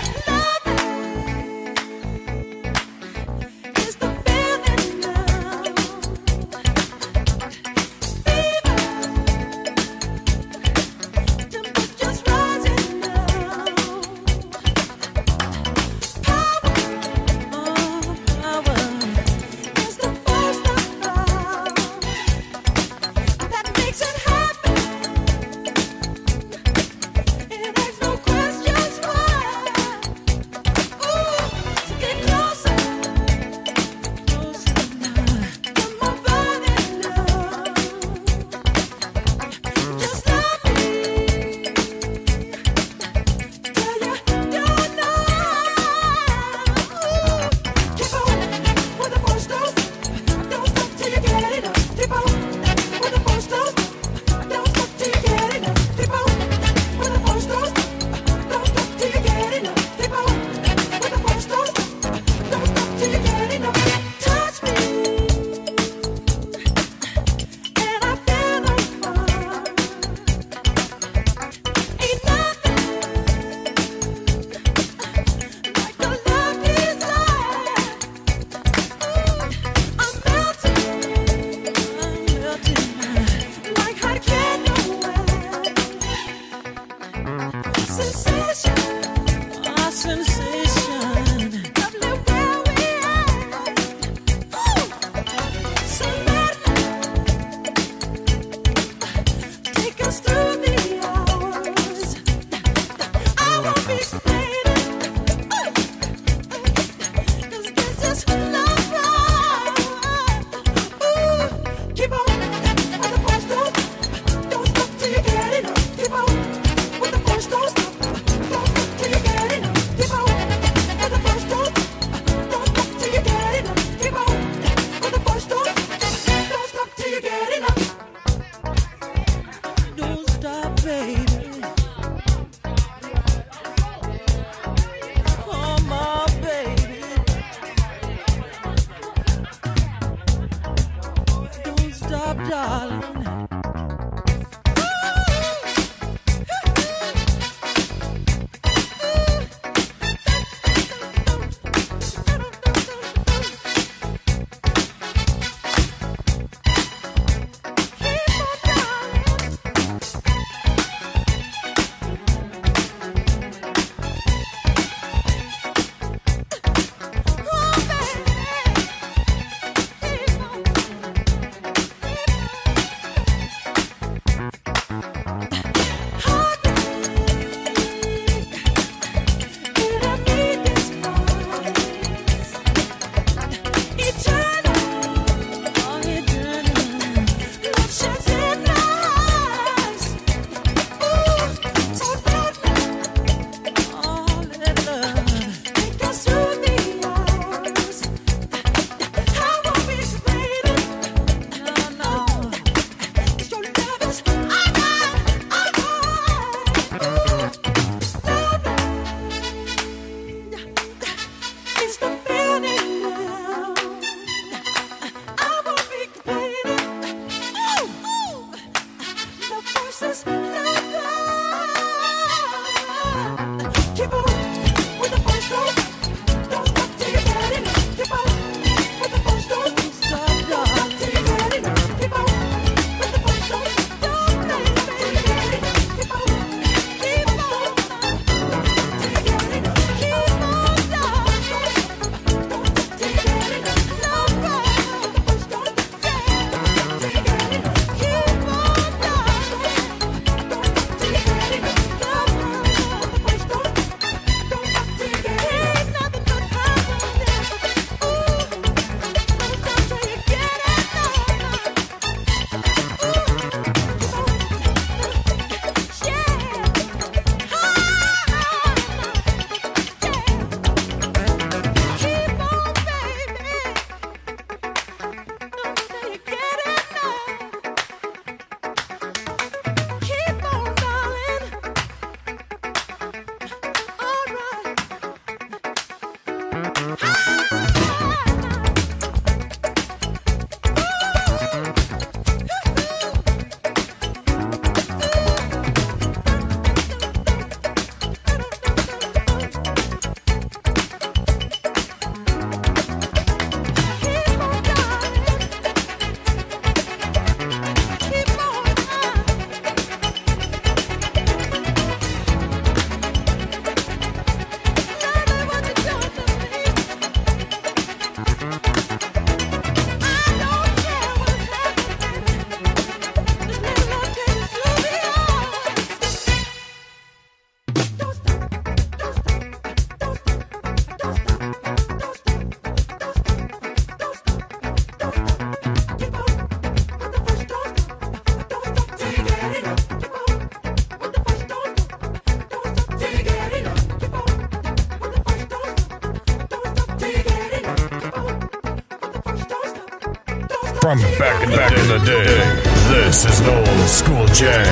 From back in, back in the day, this is an old school jam.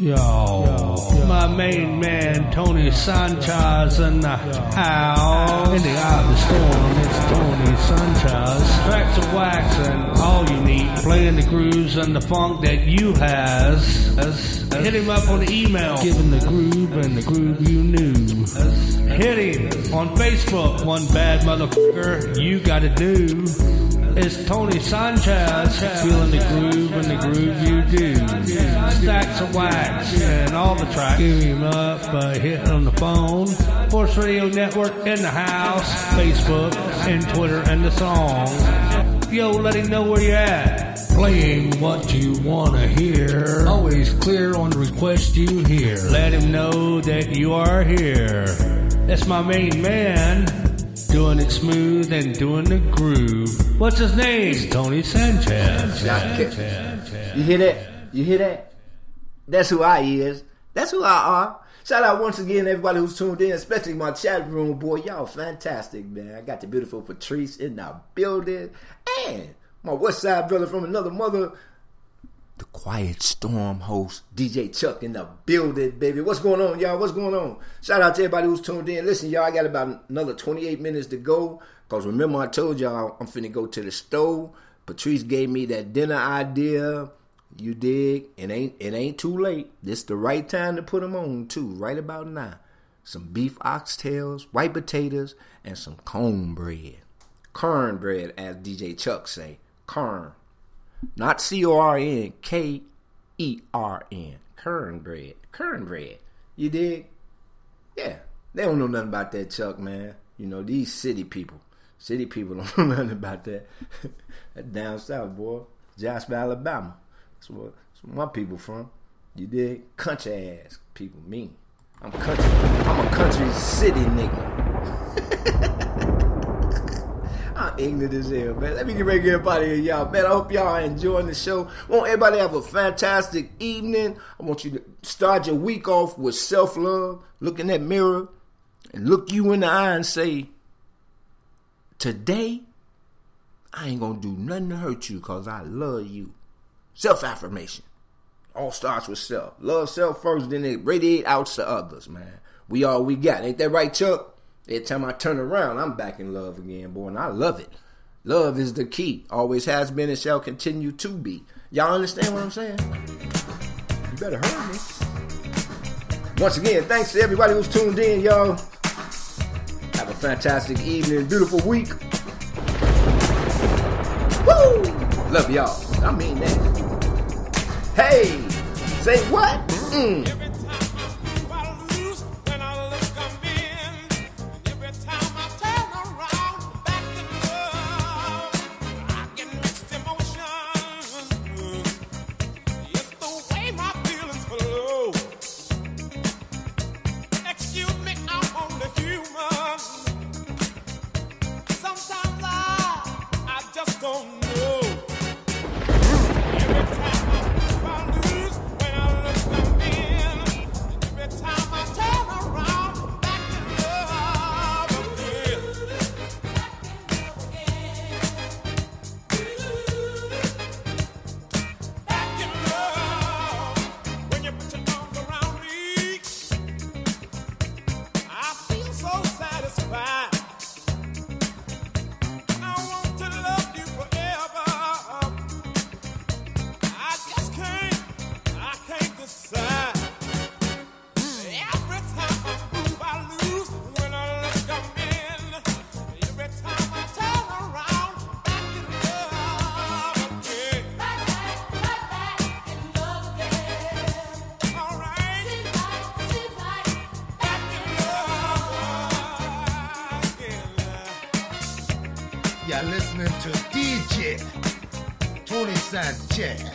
Yo, my main man Tony Sanchez in the house. In the eye of the storm, it's Tony Sanchez. Tracks of wax and all you need. Playing the grooves and the funk that you has. Hit him up on the email, giving the groove and the groove you knew. Hit him on Facebook, one bad motherfucker you gotta do. It's Tony Sanchez, feeling the groove and the groove you do. Stacks of wax and all the tracks. Give him up, uh, hit on the phone. Force Radio Network in the house, Facebook and Twitter and the song. Yo, let him know where you're at. Playing what you wanna hear. Always clear on the request you hear. Let him know that you are here. That's my main man. Doing it smooth and doing the groove. What's his name? Tony Sanchez. You hear that? You hear that? That's who I is. That's who I are. Shout out once again everybody who's tuned in, especially my chat room boy. Y'all fantastic, man. I got the beautiful Patrice in the building. And my West Side brother from another mother, the Quiet Storm host, DJ Chuck in the building, baby. What's going on, y'all? What's going on? Shout out to everybody who's tuned in. Listen, y'all, I got about another 28 minutes to go. Because remember, I told y'all I'm finna go to the stove. Patrice gave me that dinner idea. You dig? It ain't it ain't too late. This the right time to put them on too. Right about now. Some beef oxtails, white potatoes, and some cornbread. Cornbread, as DJ Chuck say. Corn. Not C O R N, K E R N. Cornbread. Cornbread. You dig? Yeah. They don't know nothing about that, Chuck, man. You know, these city people. City people don't know nothing about that. that down south, boy. Jasper, Alabama. That's where, that's where my people from. You dig? Country ass people, me. I'm country. I'm a country city nigga. Ignorant as hell, man. Let me get ready to get out of here, y'all. Man, I hope y'all are enjoying the show. I want everybody have a fantastic evening. I want you to start your week off with self love. Look in that mirror and look you in the eye and say, Today, I ain't gonna do nothing to hurt you because I love you. Self affirmation. All starts with self. Love self first, then it radiate out to others, man. We all we got. Ain't that right, Chuck? Every time I turn around, I'm back in love again, boy, and I love it. Love is the key. Always has been and shall continue to be. Y'all understand what I'm saying? You better hurt me. Once again, thanks to everybody who's tuned in, y'all. Have a fantastic evening, beautiful week. Woo! Love y'all. I mean that. Hey, say what? Mm. Sanchez.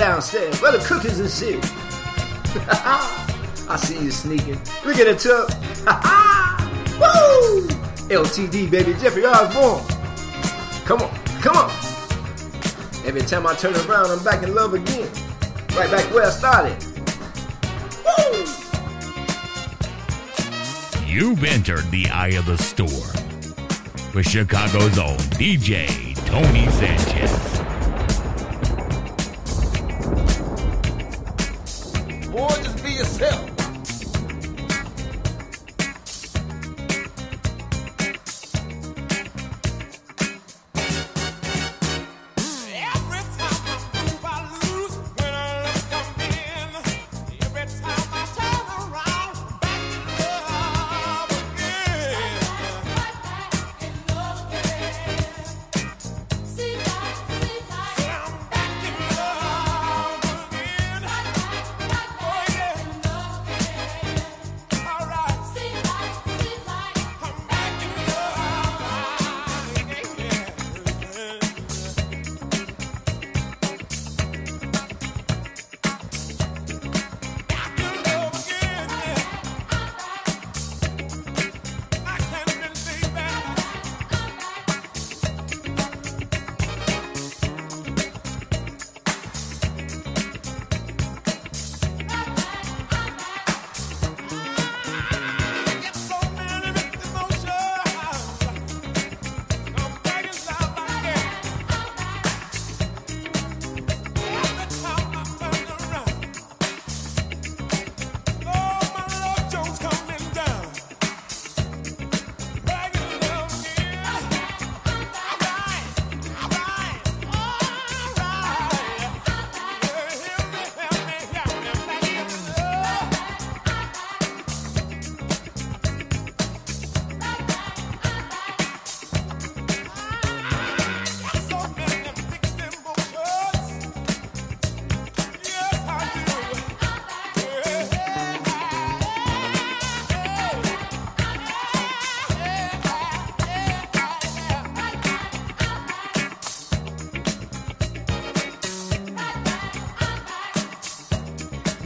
Downstairs. Where the cookies and shit. I see you sneaking. Look at the tub. Woo! LTD, baby. Jeffrey Osborne. Come on. Come on. Every time I turn around, I'm back in love again. Right back where I started. Woo! You've entered the eye of the storm with Chicago's own DJ Tony Sanchez.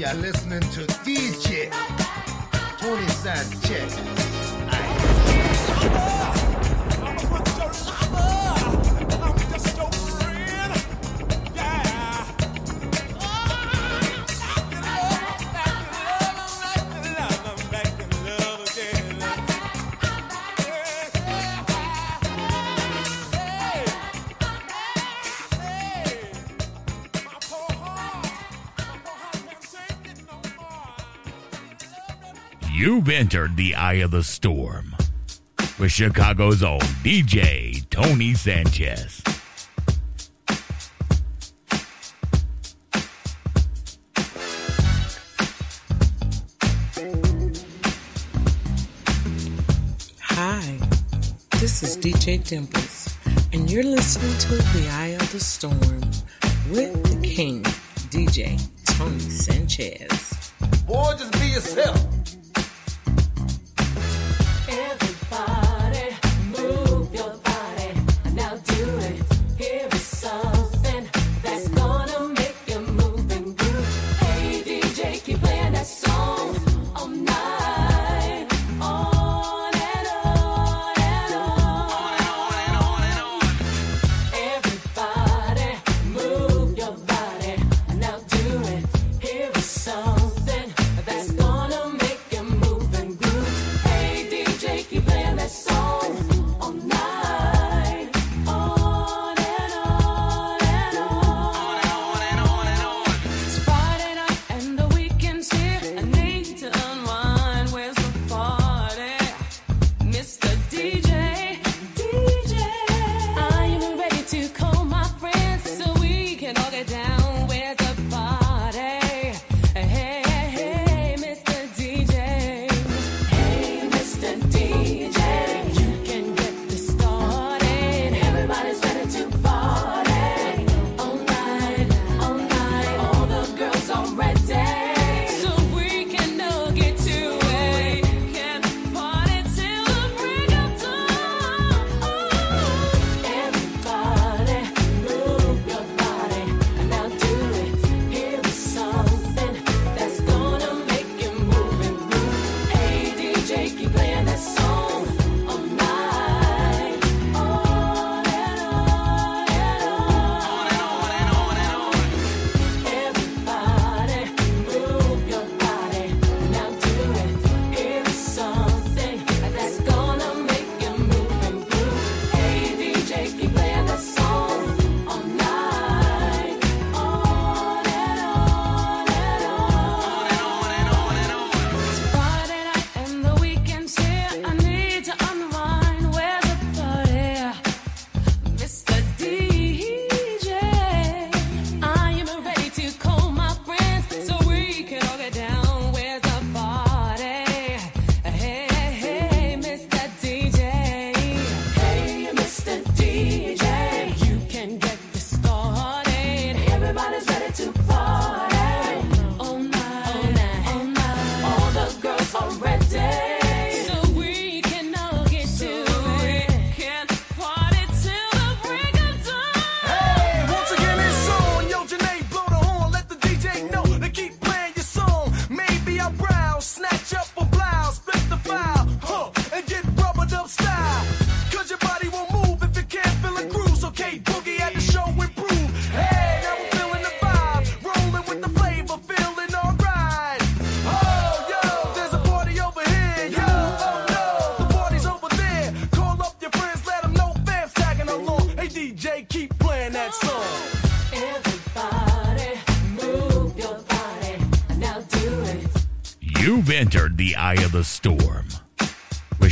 You're listening to DJ Tony Sanchez. Entered the eye of the storm with Chicago's own DJ Tony Sanchez. Hi, this is DJ Dimples, and you're listening to The Eye of the Storm with the King, DJ Tony Sanchez. Boy, just be yourself.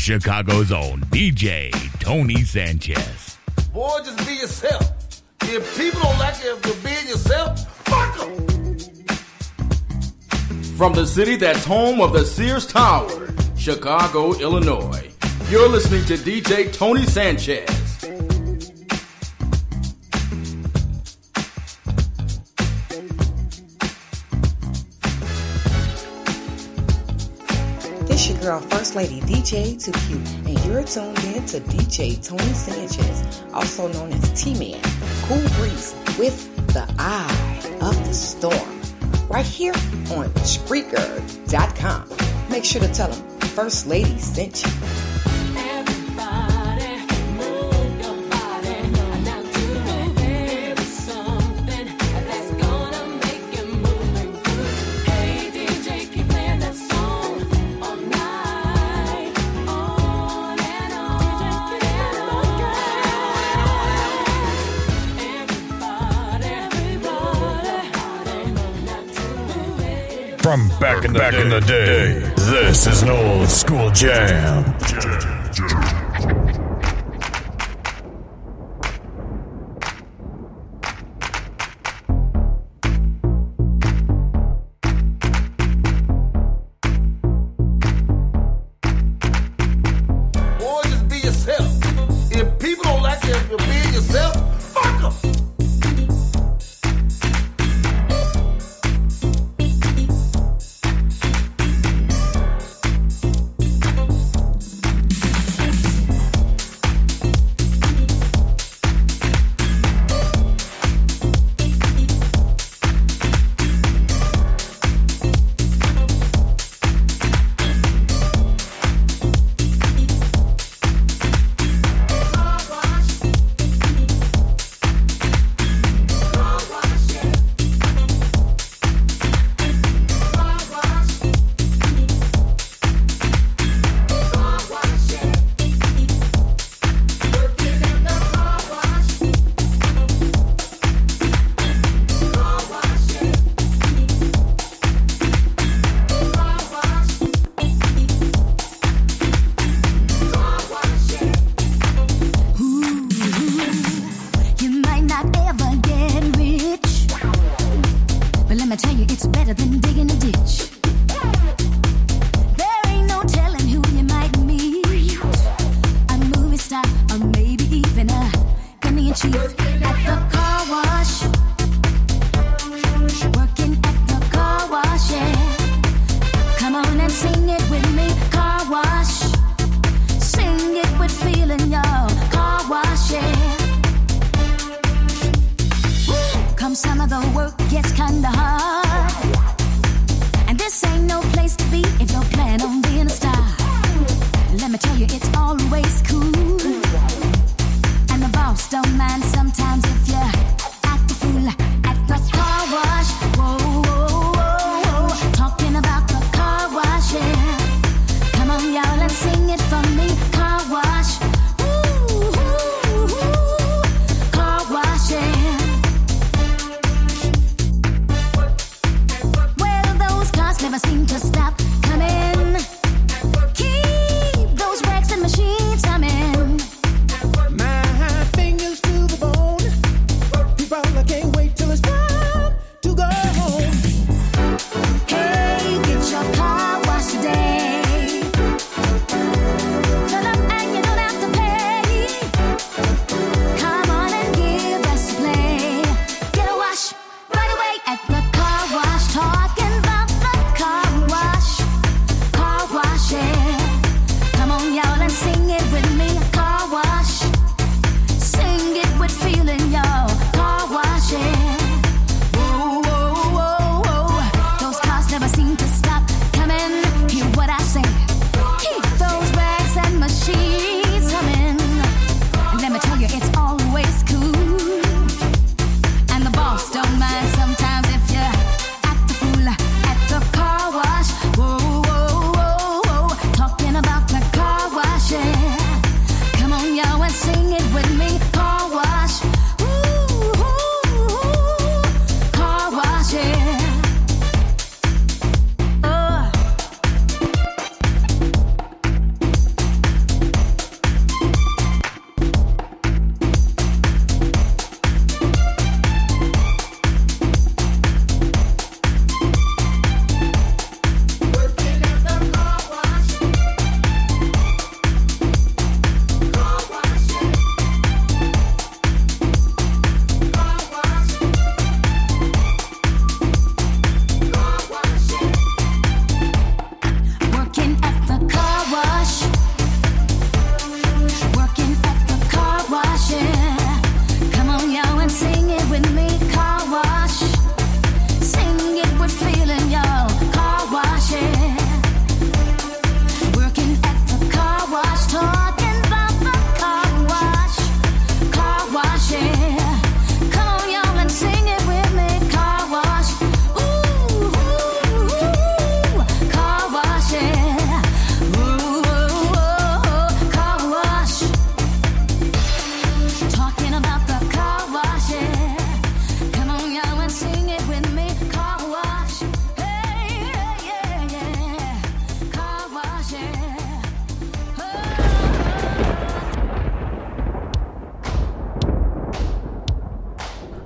Chicago's own DJ Tony Sanchez. Boy, just be yourself. If people don't like you for being yourself, fuck them. From the city that's home of the Sears Tower, Chicago, Illinois, you're listening to DJ Tony Sanchez. First Lady DJ 2Q, and you're tuned in to DJ Tony Sanchez, also known as T-Man, Cool Breeze, with the Eye of the Storm, right here on Spreaker.com. Make sure to tell them First Lady sent you. back, in, the back in the day. This is an old school jam. jam.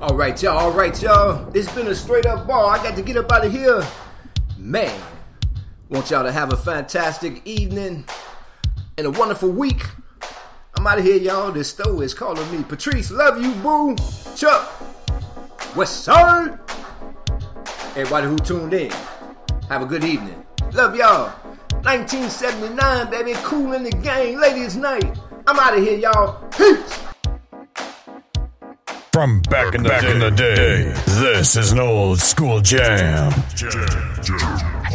All right, y'all. All right, y'all. It's been a straight up ball. I got to get up out of here. Man, want y'all to have a fantastic evening and a wonderful week. I'm out of here, y'all. This stove is calling me. Patrice, love you, boo. Chuck, West Side. Everybody who tuned in, have a good evening. Love y'all. 1979, baby. Kool and the Gang. Ladies' night. I'm out of here, y'all. Peace. From back in the back in the day, this is an old school jam. Oh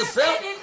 yourself.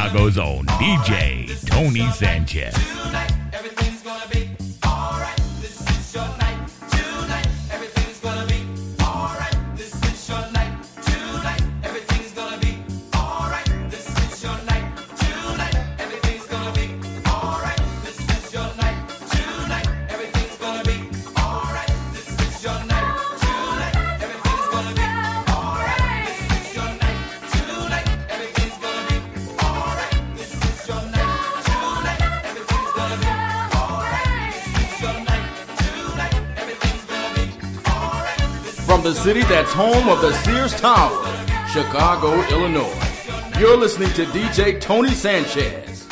Chicago's own DJ, Tony Sanchez. that's home of the Sears Tower, Chicago, Illinois. You're listening to DJ Tony Sanchez.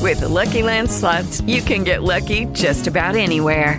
With the Lucky Land slots, you can get lucky just about anywhere.